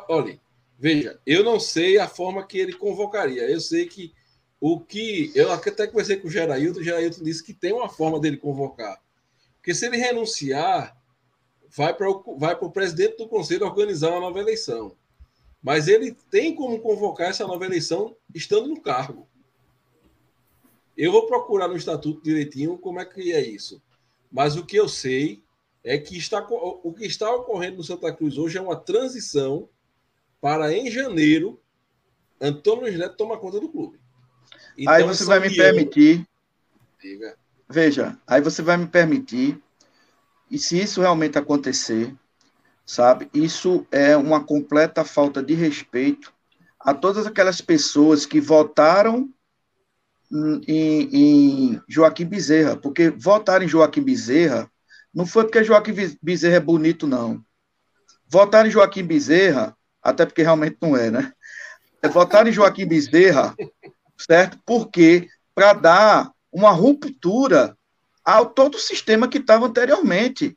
S2: olha, veja, eu não sei a forma que ele convocaria. Eu sei que o que. Eu até conversei com o Gerailton, o Gerailton disse que tem uma forma dele convocar. Porque se ele renunciar, vai para o, vai o presidente do conselho organizar uma nova eleição. Mas ele tem como convocar essa nova eleição estando no cargo. Eu vou procurar no estatuto direitinho como é que é isso. Mas o que eu sei é que está, o que está ocorrendo no Santa Cruz hoje é uma transição para em janeiro Antônio Neto tomar conta do clube.
S4: Então, aí você vai me permitir. Diga. Veja, aí você vai me permitir, e se isso realmente acontecer, sabe, isso é uma completa falta de respeito a todas aquelas pessoas que votaram em, em Joaquim Bezerra, porque votar em Joaquim Bezerra não foi porque Joaquim Bezerra é bonito, não. Votar em Joaquim Bezerra, até porque realmente não é, né? É votar em Joaquim Bezerra, certo? Porque para dar uma ruptura ao todo o sistema que estava anteriormente.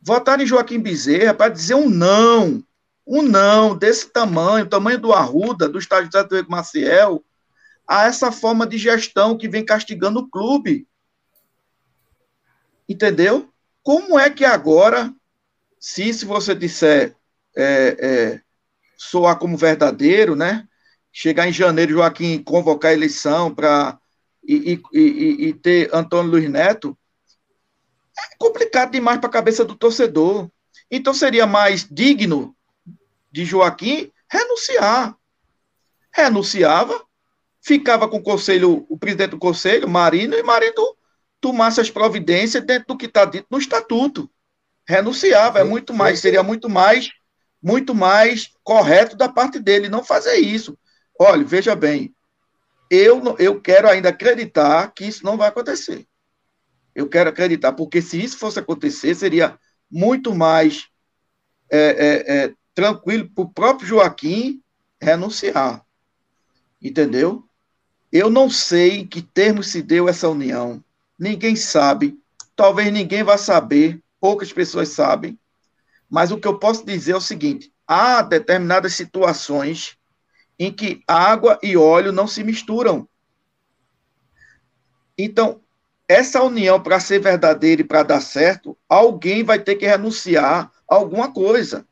S4: Votar em Joaquim Bezerra para dizer um não, um não desse tamanho, tamanho do Arruda, do estádio José Maciel, a essa forma de gestão que vem castigando o clube. Entendeu? Como é que agora, se, se você disser é, é, soar como verdadeiro, né? Chegar em janeiro, Joaquim convocar a eleição para e, e, e, e, ter Antônio Luiz Neto, é complicado demais para a cabeça do torcedor. Então seria mais digno de Joaquim renunciar. Renunciava, ficava com o conselho, o presidente do conselho, Marino, e Marino tomasse as providências dentro do que está dito no estatuto. Renunciava, é muito mais, seria muito mais, muito mais correto da parte dele não fazer isso. Olha, veja bem, eu, eu quero ainda acreditar que isso não vai acontecer. Eu quero acreditar, porque se isso fosse acontecer, seria muito mais é, é, é, tranquilo para o próprio Joaquim renunciar. Entendeu? Eu não sei em que termos se deu essa união. Ninguém sabe. Talvez ninguém vá saber. Poucas pessoas sabem. Mas o que eu posso dizer é o seguinte: há determinadas situações em que água e óleo não se misturam. Então, essa união, para ser verdadeira e para dar certo, alguém vai ter que renunciar a alguma coisa.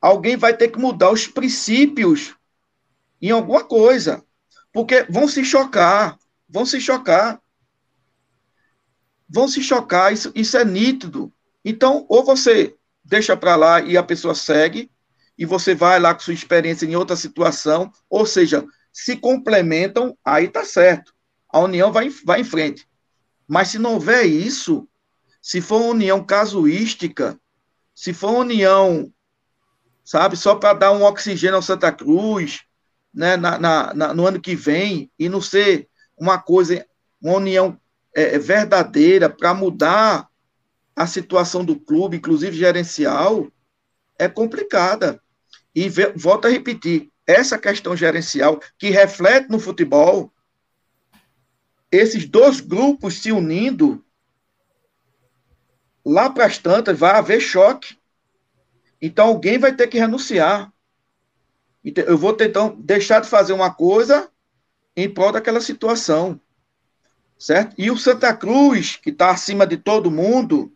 S4: Alguém vai ter que mudar os princípios em alguma coisa. Porque vão se chocar, vão se chocar. Vão se chocar, isso, isso é nítido. Então, ou você deixa para lá e a pessoa segue, e você vai lá com sua experiência em outra situação, ou seja, se complementam, aí tá certo. A união vai, vai em frente. Mas se não houver isso, se for uma união casuística, se for uma união, sabe, só para dar um oxigênio ao Santa Cruz, né, na, na, na, no ano que vem, e não ser uma coisa, uma união é, é verdadeira para mudar a situação do clube, inclusive gerencial, é complicada. E volto a repetir, essa questão gerencial que reflete no futebol, esses dois grupos se unindo, lá para as tantas vai haver choque. Então alguém vai ter que renunciar. Eu vou tentar deixar de fazer uma coisa em prol daquela situação. Certo? E o Santa Cruz, que está acima de todo mundo,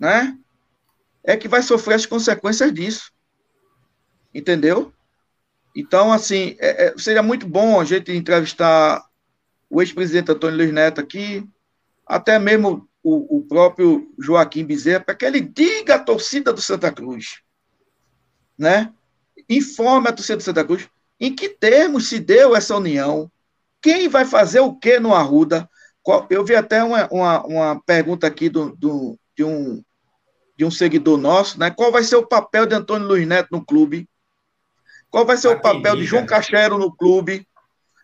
S4: né? É que vai sofrer as consequências disso. Entendeu? Então, assim, é, é, seria muito bom a gente entrevistar o ex-presidente Antônio Luiz Neto aqui, até mesmo o, o próprio Joaquim Bezerra, para que ele diga à torcida do Santa Cruz, né? Informe a torcida do Santa Cruz em que termos se deu essa união, quem vai fazer o que no Arruda. Eu vi até uma, uma, uma pergunta aqui do, do, de, um, de um seguidor nosso, né? Qual vai ser o papel de Antônio Luiz Neto no clube? Qual vai ser o papel de João Cachero no clube?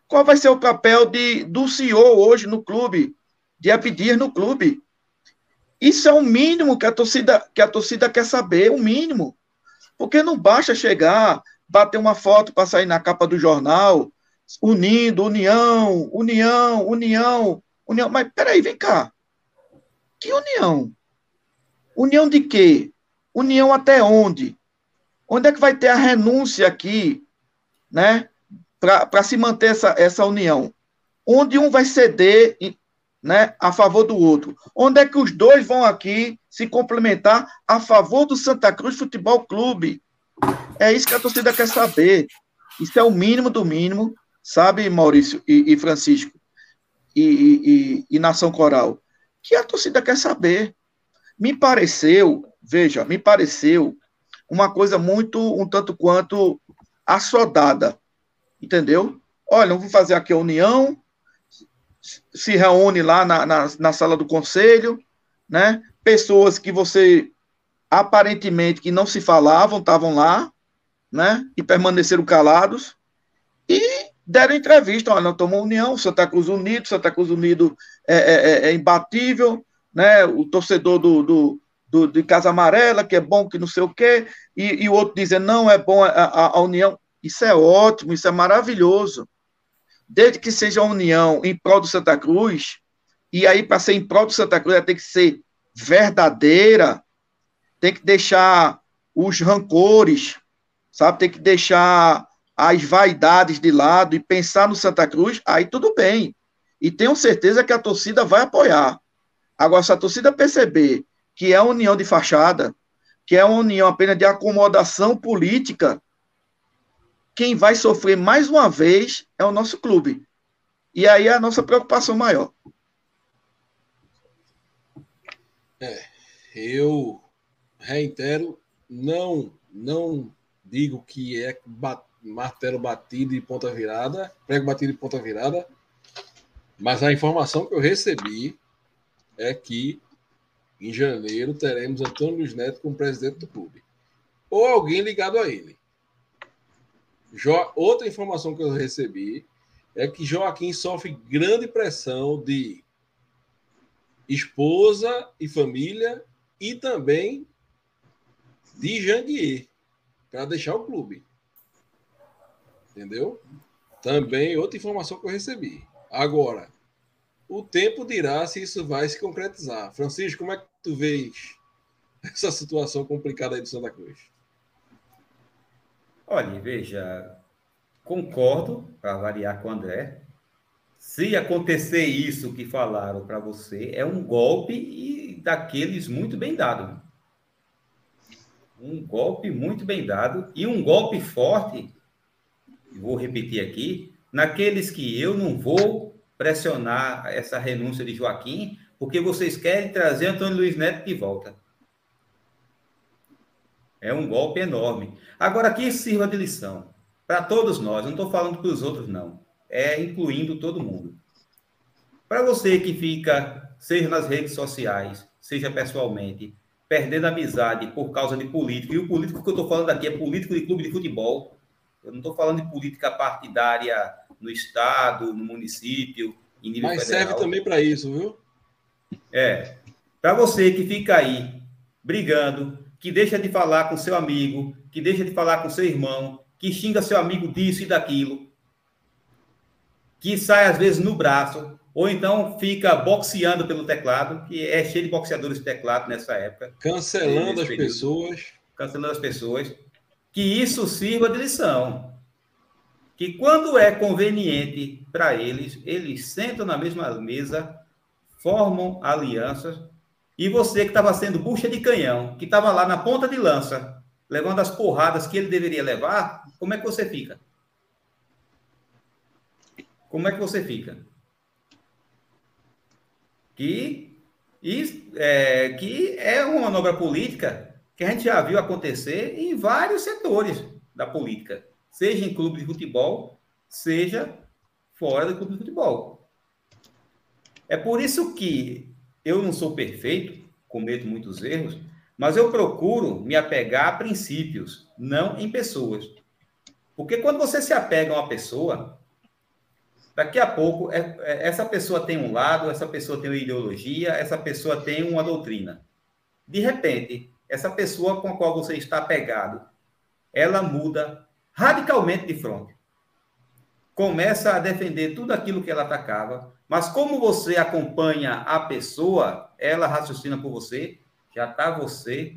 S4: Qual vai ser o papel de, do CEO hoje no clube? De Abdias no clube? Isso é o mínimo que a torcida, que a torcida quer saber, o mínimo. Porque não basta chegar, bater uma foto para sair na capa do jornal, unindo, união, união, união, união. Mas peraí, vem cá. Que união? União de quê? União até onde? Onde é que vai ter a renúncia aqui, né, para se manter essa, essa união? Onde um vai ceder né, a favor do outro? Onde é que os dois vão aqui se complementar a favor do Santa Cruz Futebol Clube? É isso que a torcida quer saber. Isso é o mínimo do mínimo, sabe, Maurício e, e Francisco e, e, e Nação Coral? Que a torcida quer saber. Me pareceu, veja, me pareceu uma coisa muito, um tanto quanto assodada, entendeu? Olha, vamos fazer aqui a união, se reúne lá na, na, na sala do conselho, né? Pessoas que você aparentemente que não se falavam estavam lá, né? E permaneceram calados e deram entrevista. Olha, nós tomamos união, Santa Cruz Unido, Santa Cruz Unido é, é, é, é imbatível, né? O torcedor do, do, do, de Casa Amarela, que é bom, que não sei o quê, e, e o outro dizendo, não, é bom a, a, a união. Isso é ótimo, isso é maravilhoso. Desde que seja a união em prol do Santa Cruz, e aí, para ser em prol do Santa Cruz, ela tem que ser verdadeira, tem que deixar os rancores, sabe? Tem que deixar as vaidades de lado e pensar no Santa Cruz, aí tudo bem. E tenho certeza que a torcida vai apoiar. Agora, se a torcida perceber que é união de fachada, que é uma união apenas de acomodação política, quem vai sofrer mais uma vez é o nosso clube. E aí é a nossa preocupação maior.
S2: É, eu reitero, não, não digo que é bat, martelo batido e ponta virada, prego batido e ponta virada, mas a informação que eu recebi é que em janeiro teremos Antônio Luiz Neto como presidente do clube. Ou alguém ligado a ele. Jo... Outra informação que eu recebi é que Joaquim sofre grande pressão de esposa e família e também de Janguier para deixar o clube. Entendeu? Também outra informação que eu recebi. Agora, o tempo dirá se isso vai se concretizar. Francisco, como é que tu vês essa situação complicada aí do Santa Cruz?
S3: Olha, veja, concordo, para variar com o André. Se acontecer isso que falaram para você, é um golpe e daqueles muito bem dado. Um golpe muito bem dado e um golpe forte, vou repetir aqui, naqueles que eu não vou pressionar essa renúncia de Joaquim, porque vocês querem trazer Antônio Luiz Neto de volta. É um golpe enorme. Agora, que sirva de lição para todos nós, não estou falando para os outros, não. É incluindo todo mundo. Para você que fica, seja nas redes sociais, seja pessoalmente, perdendo amizade por causa de político, e o político que eu estou falando aqui é político de clube de futebol, eu não estou falando de política partidária no estado, no município,
S2: em nível Mas federal. serve também para isso, viu?
S3: É. Para você que fica aí brigando, que deixa de falar com seu amigo, que deixa de falar com seu irmão, que xinga seu amigo disso e daquilo, que sai às vezes no braço, ou então fica boxeando pelo teclado, que é cheio de boxeadores de teclado nessa época.
S2: Cancelando as pessoas.
S3: Cancelando as pessoas. Que isso sirva de lição que quando é conveniente para eles, eles sentam na mesma mesa, formam alianças, e você que estava sendo bucha de canhão, que estava lá na ponta de lança, levando as porradas que ele deveria levar, como é que você fica? Como é que você fica? Que, é, que é uma manobra política que a gente já viu acontecer em vários setores da política seja em clube de futebol, seja fora do clube de futebol. É por isso que eu não sou perfeito, cometo muitos erros, mas eu procuro me apegar a princípios, não em pessoas. Porque quando você se apega a uma pessoa, daqui a pouco é, é, essa pessoa tem um lado, essa pessoa tem uma ideologia, essa pessoa tem uma doutrina. De repente, essa pessoa com a qual você está apegado, ela muda radicalmente de frente. Começa a defender tudo aquilo que ela atacava, mas como você acompanha a pessoa, ela raciocina por você, já está você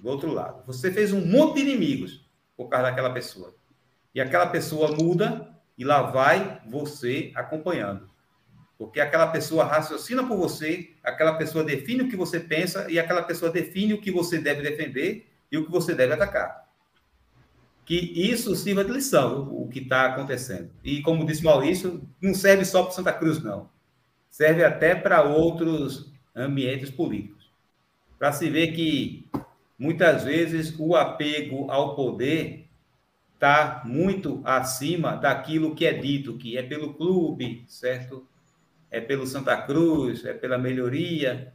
S3: do outro lado. Você fez um monte de inimigos por causa daquela pessoa. E aquela pessoa muda e lá vai você acompanhando. Porque aquela pessoa raciocina por você, aquela pessoa define o que você pensa e aquela pessoa define o que você deve defender e o que você deve atacar que isso sirva de lição, o que está acontecendo. E como disse Maurício, não serve só para Santa Cruz, não. Serve até para outros ambientes políticos. Para se ver que, muitas vezes, o apego ao poder está muito acima daquilo que é dito, que é pelo clube, certo? É pelo Santa Cruz, é pela melhoria.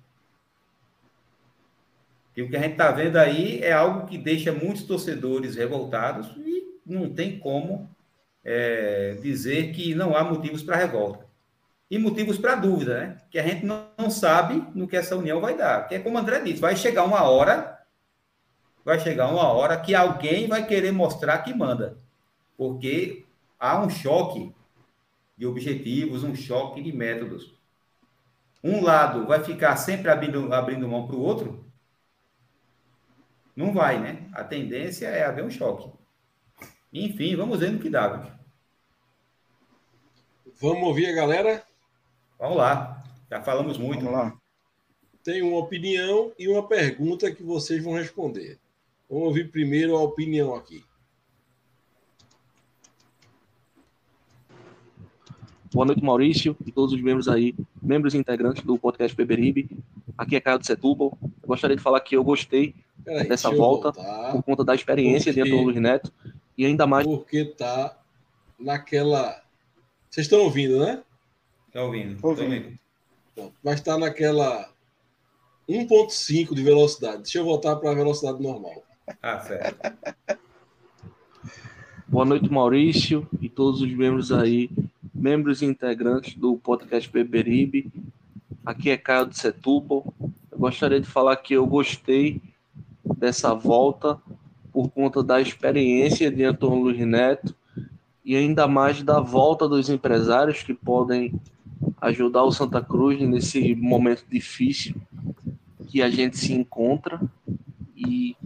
S3: E o que a gente está vendo aí é algo que deixa muitos torcedores revoltados e não tem como é, dizer que não há motivos para revolta. E motivos para dúvida, né? Que a gente não, não, sabe no que essa união vai dar. Que é como o André disse, vai chegar uma hora, vai chegar uma hora que alguém vai querer mostrar que manda. Porque há um choque de objetivos, um choque de métodos. Um lado vai ficar sempre abrindo, abrindo mão para o outro? Não vai, né? A tendência é haver um choque. Enfim, vamos ver no que dá.
S2: Vamos ouvir a galera?
S3: Vamos lá. Já falamos muito.
S4: Vamos lá.
S2: Tem uma opinião e uma pergunta que vocês vão responder. Vamos ouvir primeiro a opinião aqui.
S5: Boa noite, Maurício, e todos os membros aí, membros integrantes do podcast Beberibe. Aqui é Caio de Setúbal. Eu gostaria de falar que eu gostei Peraí, dessa volta por conta da experiência porque, de Antônio Luiz Neto e ainda mais.
S2: Porque tá naquela. Vocês estão ouvindo, né?
S3: Estão ouvindo. Estou ouvindo.
S2: Mas está naquela 1,5 de velocidade. Deixa eu voltar para a velocidade normal.
S3: Ah, certo.
S5: Boa noite, Maurício, e todos os membros aí membros e integrantes do podcast Beberibe. Aqui é Caio de Setúbal. Eu gostaria de falar que eu gostei dessa volta por conta da experiência de Antônio Luiz Neto e ainda mais da volta dos empresários que podem ajudar o Santa Cruz nesse momento difícil que a gente se encontra. E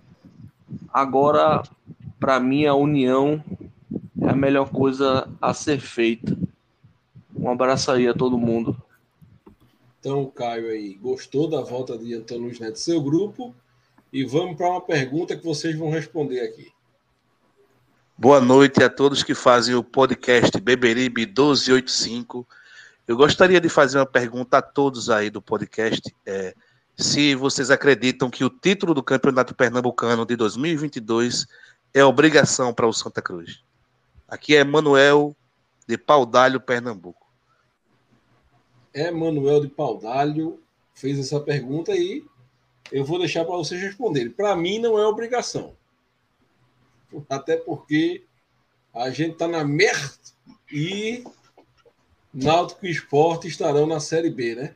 S5: agora, para mim, a união é a melhor coisa a ser feita. Um abraço aí a todo mundo.
S2: Então, Caio aí, gostou da volta de Antônio Luiz Neto, seu grupo? E vamos para uma pergunta que vocês vão responder aqui.
S6: Boa noite a todos que fazem o podcast Beberibe 1285. Eu gostaria de fazer uma pergunta a todos aí do podcast. É, se vocês acreditam que o título do Campeonato Pernambucano de 2022 é obrigação para o Santa Cruz. Aqui é Manuel de Paudalho, Pernambuco.
S2: Emanuel de Paudalho fez essa pergunta e eu vou deixar para vocês responderem. Para mim, não é obrigação. Até porque a gente está na merda e Náutico e Esporte estarão na Série B, né?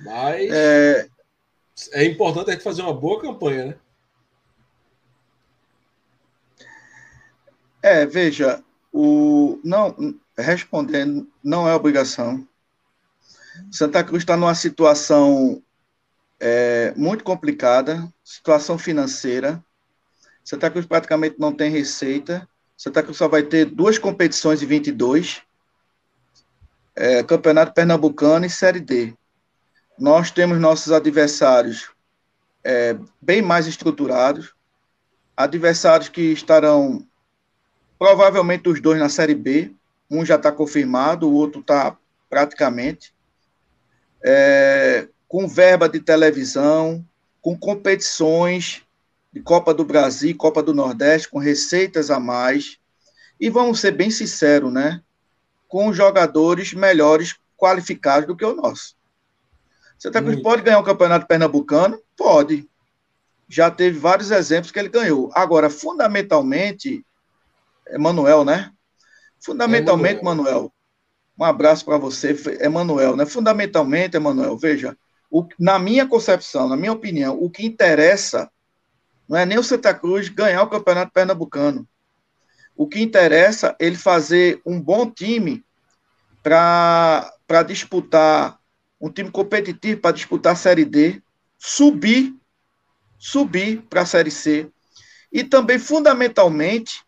S2: Mas é, é importante a gente fazer uma boa campanha, né?
S4: É, veja, o não respondendo, não é obrigação. Santa Cruz está numa situação é, muito complicada, situação financeira. Santa Cruz praticamente não tem receita. Santa Cruz só vai ter duas competições em 22, é, Campeonato Pernambucano e Série D. Nós temos nossos adversários é, bem mais estruturados, adversários que estarão provavelmente os dois na Série B, um já está confirmado, o outro está praticamente. É, com verba de televisão, com competições de Copa do Brasil, Copa do Nordeste, com receitas a mais. E vamos ser bem sinceros, né? Com jogadores melhores qualificados do que o nosso. Santa Cruz pode ganhar o um campeonato pernambucano? Pode. Já teve vários exemplos que ele ganhou. Agora, fundamentalmente, Emanuel, né? Fundamentalmente, Manuel, um abraço para você, Emanuel, né? Fundamentalmente, Emanuel, veja, o, na minha concepção, na minha opinião, o que interessa não é nem o Santa Cruz ganhar o Campeonato Pernambucano. O que interessa é ele fazer um bom time para disputar, um time competitivo para disputar a Série D, subir, subir para a Série C. E também, fundamentalmente,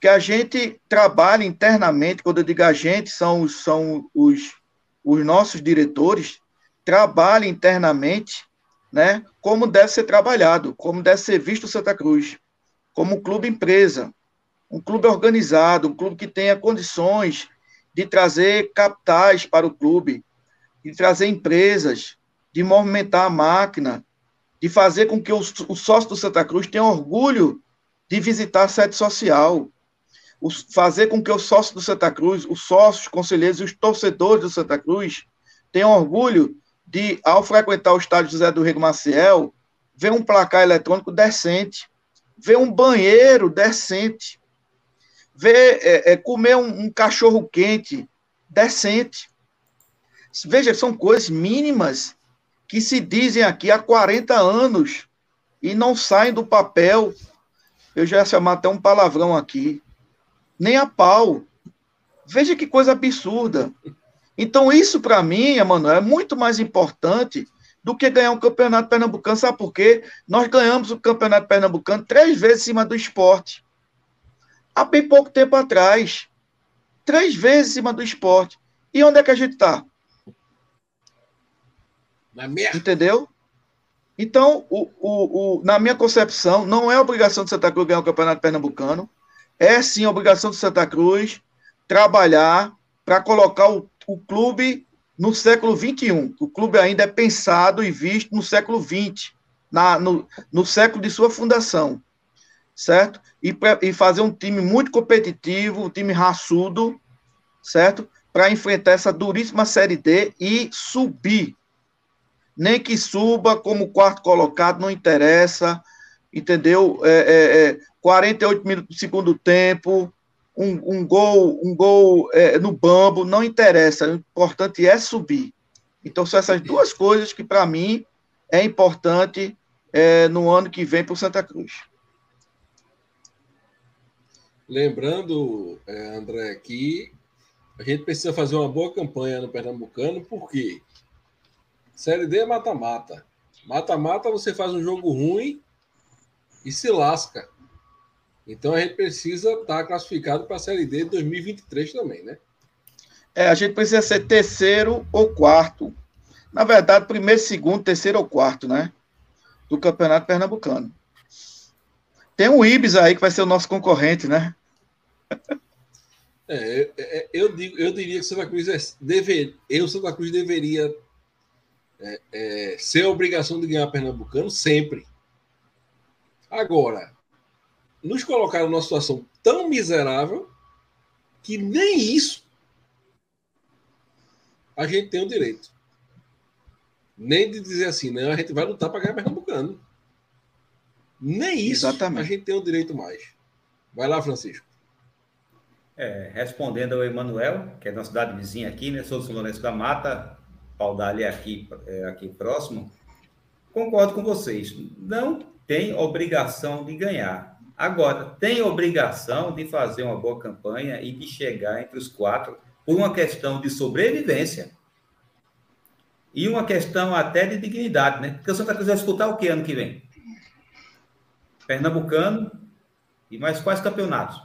S4: que a gente trabalha internamente, quando eu digo a gente, são, são os, os nossos diretores, trabalha internamente, né, como deve ser trabalhado, como deve ser visto o Santa Cruz, como um clube empresa, um clube organizado, um clube que tenha condições de trazer capitais para o clube, de trazer empresas, de movimentar a máquina, de fazer com que o, o sócio do Santa Cruz tenha orgulho de visitar a sede social, fazer com que o sócio do Santa Cruz, os sócios, os conselheiros e os torcedores do Santa Cruz tenham orgulho de, ao frequentar o estádio José do Rego Maciel, ver um placar eletrônico decente, ver um banheiro decente, ver, é, é, comer um, um cachorro quente decente. Veja, são coisas mínimas que se dizem aqui há 40 anos e não saem do papel. Eu já ia chamar até um palavrão aqui. Nem a pau. Veja que coisa absurda. Então, isso para mim, Emanuel, é muito mais importante do que ganhar um campeonato pernambucano. Sabe por quê? Nós ganhamos o campeonato pernambucano três vezes em cima do esporte. Há bem pouco tempo atrás. Três vezes em cima do esporte. E onde é que a gente está? Entendeu? Então, o, o, o, na minha concepção, não é obrigação de Santa Cruz ganhar o Campeonato Pernambucano. É sim obrigação de Santa Cruz trabalhar para colocar o, o clube no século XXI. O clube ainda é pensado e visto no século XX, na, no, no século de sua fundação, certo? E, pra, e fazer um time muito competitivo, um time raçudo, certo? Para enfrentar essa duríssima Série D e subir. Nem que suba como quarto colocado, não interessa, entendeu? É, é, é 48 minutos do segundo tempo, um, um gol, um gol é, no bambo, não interessa. O importante é subir. Então, são essas duas coisas que, para mim, é importante é, no ano que vem para o Santa Cruz.
S2: Lembrando, é, André, que a gente precisa fazer uma boa campanha no Pernambucano, porque Série D é mata-mata. Mata-mata, você faz um jogo ruim e se lasca. Então a gente precisa estar classificado para a Série D de 2023 também, né?
S4: É, a gente precisa ser terceiro ou quarto. Na verdade, primeiro, segundo, terceiro ou quarto, né? Do Campeonato Pernambucano. Tem o Ibis aí que vai ser o nosso concorrente, né?
S2: É, é, eu, digo, eu diria que Santa Cruz é, deve, eu, Santa Cruz, deveria é, é, ser a obrigação de ganhar Pernambucano sempre. Agora, nos colocaram numa situação tão miserável que nem isso a gente tem o direito. Nem de dizer assim, não, a gente vai lutar para ganhar Pernambucano. Nem isso Exatamente. a gente tem o direito mais. Vai lá, Francisco.
S3: É, respondendo ao Emanuel, que é da cidade vizinha aqui, né? Sou do São Lourenço da Mata, Paudalho é aqui, é aqui próximo. Concordo com vocês. Não tem obrigação de ganhar. Agora, tem obrigação de fazer uma boa campanha e de chegar entre os quatro por uma questão de sobrevivência e uma questão até de dignidade, né? Porque o Santa Cruz vai disputar o que ano que vem? Pernambucano e mais quais campeonatos?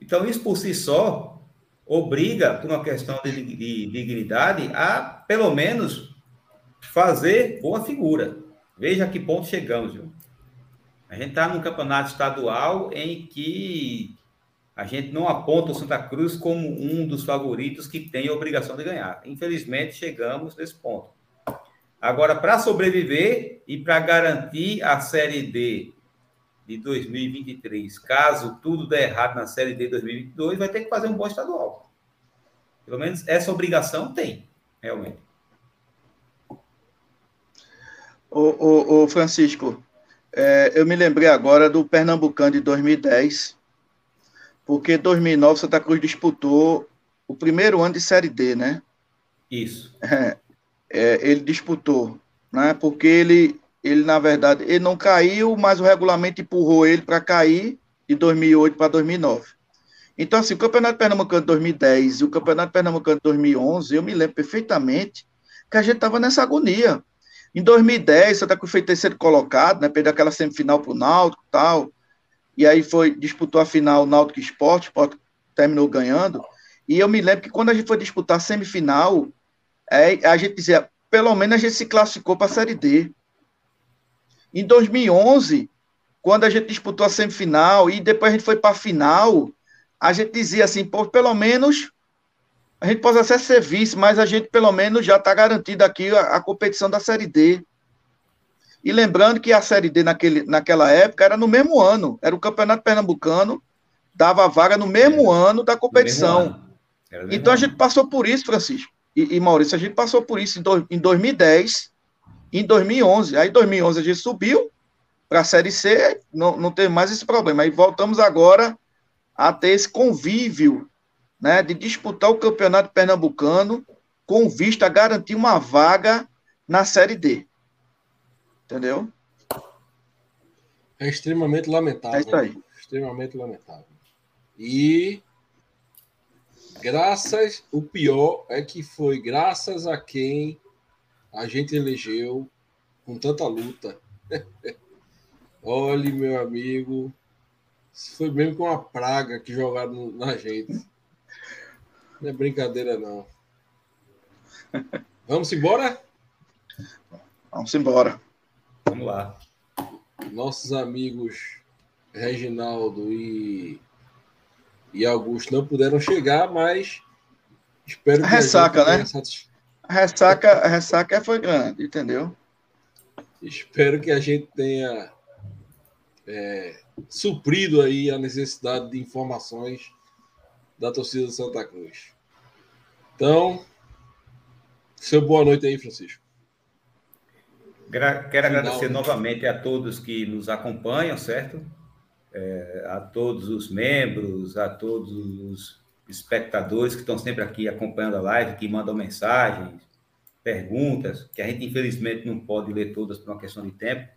S3: Então, isso por si só obriga, por uma questão de, de dignidade, a, pelo menos, fazer boa figura. Veja a que ponto chegamos, viu? A gente está num campeonato estadual em que a gente não aponta o Santa Cruz como um dos favoritos que tem a obrigação de ganhar. Infelizmente, chegamos nesse ponto. Agora, para sobreviver e para garantir a Série D de 2023, caso tudo der errado na Série D de 2022, vai ter que fazer um bom estadual. Pelo menos essa obrigação tem, realmente.
S4: O, o, o Francisco, é, eu me lembrei agora do Pernambucano de 2010, porque em 2009 Santa Cruz disputou o primeiro ano de Série D, né?
S3: Isso.
S4: É, é, ele disputou, né? Porque ele, ele, na verdade, ele não caiu, mas o regulamento empurrou ele para cair de 2008 para 2009. Então, assim, o Campeonato Pernambucano de 2010 e o Campeonato Pernambucano de 2011, eu me lembro perfeitamente que a gente estava nessa agonia. Em 2010, Santa Cruz foi terceiro colocado, né? Perdeu aquela semifinal para o Náutico e tal. E aí foi, disputou a final Náutico Esporte, Esporte terminou ganhando. E eu me lembro que quando a gente foi disputar a semifinal, é, a gente dizia, pelo menos a gente se classificou para a Série D. Em 2011, quando a gente disputou a semifinal e depois a gente foi para a final, a gente dizia assim, pô, pelo menos a gente pode até ser vice, mas a gente pelo menos já está garantido aqui a, a, competição da Série D. E lembrando que a Série D naquele, naquela época era no mesmo ano, era o Campeonato Pernambucano, dava vaga no mesmo é, ano da competição. Ano. Então a gente passou por isso, Francisco. e, e Maurício, a gente passou por isso em, do, em 2010, em 2011. Aí, em 2011, a gente subiu para a Série C, não, não teve mais esse problema. Aí voltamos agora a ter esse convívio né, de disputar o campeonato pernambucano com vista a garantir uma vaga na Série D. Entendeu?
S2: É extremamente lamentável.
S4: É isso aí.
S2: Extremamente lamentável. E graças, o pior é que foi graças a quem a gente elegeu com tanta luta. Olhe, meu amigo, foi mesmo com uma praga que jogaram na gente. Não é brincadeira, não. Vamos embora?
S4: Vamos embora.
S3: Vamos lá.
S2: Nossos amigos Reginaldo e, e Augusto não puderam chegar, mas espero que
S4: a ressaca,
S2: a
S4: né? A ressaca, a ressaca foi grande, entendeu?
S2: Espero que a gente tenha é, suprido aí a necessidade de informações da torcida do Santa Cruz. Então, seu boa noite aí, Francisco.
S3: Quero agradecer novamente a todos que nos acompanham, certo? É, a todos os membros, a todos os espectadores que estão sempre aqui acompanhando a live, que mandam mensagens, perguntas, que a gente infelizmente não pode ler todas por uma questão de tempo,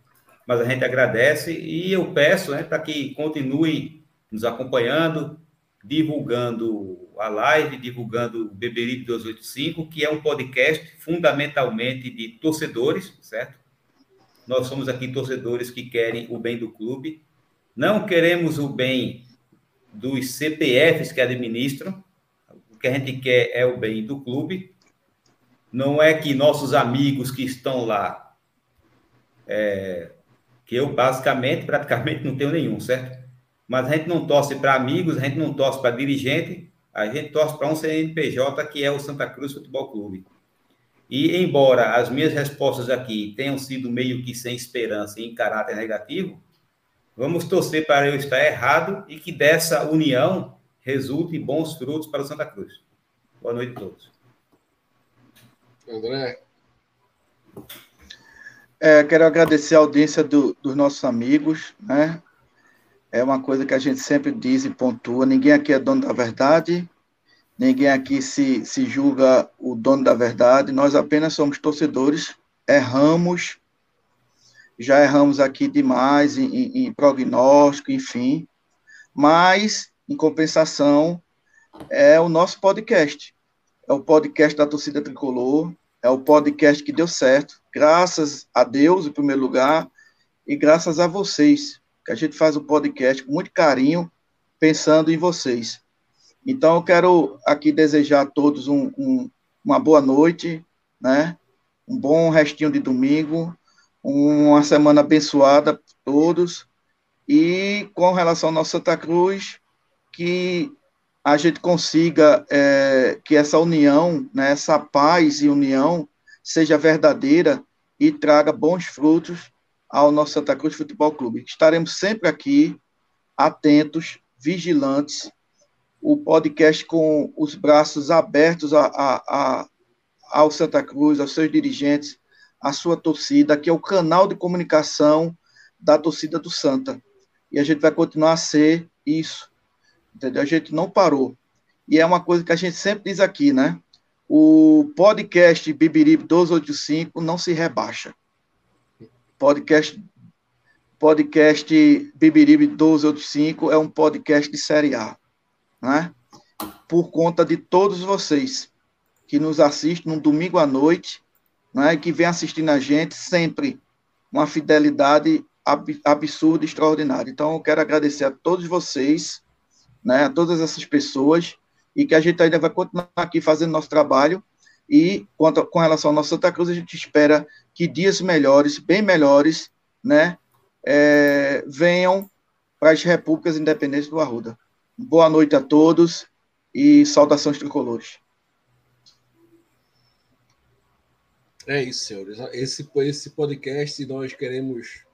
S3: mas a gente agradece e eu peço né, para que continue nos acompanhando, divulgando a live, divulgando o Beberibe 285, que é um podcast fundamentalmente de torcedores, certo? Nós somos aqui torcedores que querem o bem do clube. Não queremos o bem dos CPFs que administram. O que a gente quer é o bem do clube. Não é que nossos amigos que estão lá, é, que eu basicamente, praticamente não tenho nenhum, certo? Mas a gente não torce para amigos, a gente não torce para dirigente, a gente torce para um CNPJ que é o Santa Cruz Futebol Clube. E, embora as minhas respostas aqui tenham sido meio que sem esperança e em caráter negativo, vamos torcer para eu estar errado e que dessa união resulte bons frutos para o Santa Cruz. Boa noite a todos.
S2: André.
S4: É, quero agradecer a audiência do, dos nossos amigos, né? É uma coisa que a gente sempre diz e pontua: ninguém aqui é dono da verdade, Ninguém aqui se, se julga o dono da verdade, nós apenas somos torcedores, erramos, já erramos aqui demais em, em, em prognóstico, enfim, mas, em compensação, é o nosso podcast. É o podcast da torcida tricolor, é o podcast que deu certo, graças a Deus, em primeiro lugar, e graças a vocês, que a gente faz o podcast com muito carinho, pensando em vocês. Então, eu quero aqui desejar a todos um, um, uma boa noite, né? um bom restinho de domingo, uma semana abençoada para todos. E com relação ao nosso Santa Cruz, que a gente consiga é, que essa união, né, essa paz e união seja verdadeira e traga bons frutos ao nosso Santa Cruz Futebol Clube. Estaremos sempre aqui, atentos, vigilantes o podcast com os braços abertos a, a, a, ao Santa Cruz, aos seus dirigentes, à sua torcida, que é o canal de comunicação da torcida do Santa. E a gente vai continuar a ser isso. Entendeu? A gente não parou. E é uma coisa que a gente sempre diz aqui, né? O podcast Bibirib 1285 não se rebaixa. Podcast podcast Bibirib 1285 é um podcast de série A né? Por conta de todos vocês que nos assistem no domingo à noite, né? Que vem assistindo a gente sempre uma fidelidade ab absurda, extraordinária. Então, eu quero agradecer a todos vocês, né? A todas essas pessoas e que a gente ainda vai continuar aqui fazendo nosso trabalho e quanto, com relação ao nosso Santa Cruz, a gente espera que dias melhores, bem melhores, né, é, venham para as repúblicas independentes do Arruda. Boa noite a todos e saudações tricolores.
S2: É isso, senhores. Esse, esse podcast nós queremos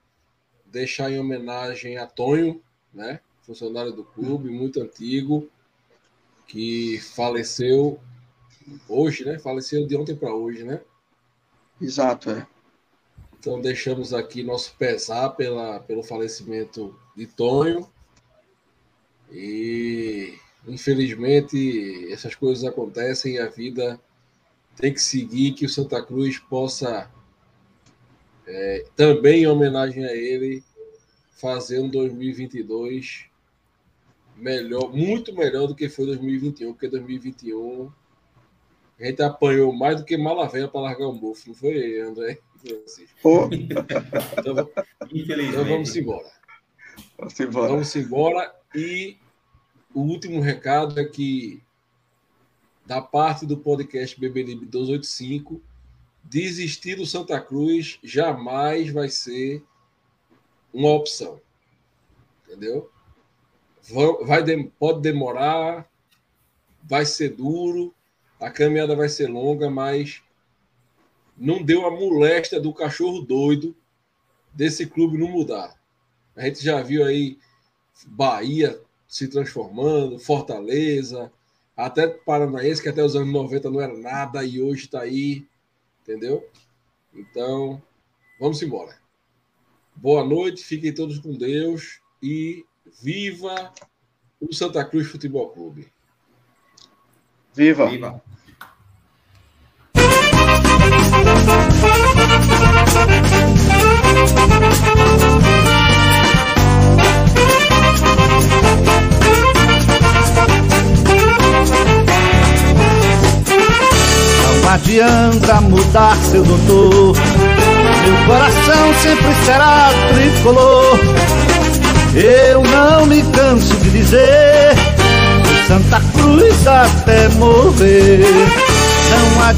S2: deixar em homenagem a Tonho, né? funcionário do clube, muito antigo, que faleceu hoje, né? Faleceu de ontem para hoje, né?
S4: Exato, é.
S2: Então deixamos aqui nosso pesar pela, pelo falecimento de Tonho. E infelizmente essas coisas acontecem e a vida tem que seguir, que o Santa Cruz possa é, também em homenagem a ele fazer um 2022 melhor, muito melhor do que foi 2021, porque 2021 a gente apanhou mais do que Malavéia para largar o mofo, não foi, André?
S4: Oh.
S2: Então, então, vamos embora.
S4: Vamos embora.
S2: Vamos embora. E o último recado é que, da parte do podcast Beberibe 285, desistir do Santa Cruz jamais vai ser uma opção. Entendeu? Vai, pode demorar, vai ser duro, a caminhada vai ser longa, mas não deu a moléstia do cachorro doido desse clube não mudar. A gente já viu aí Bahia se transformando, Fortaleza, até Paranaense, que até os anos 90 não era nada e hoje está aí, entendeu? Então, vamos embora. Boa noite, fiquem todos com Deus e viva o Santa Cruz Futebol Clube.
S4: Viva! Viva!
S1: Não adianta mudar, seu doutor. Meu coração sempre será tricolor. Eu não me canso de dizer Santa Cruz até morrer. Não adianta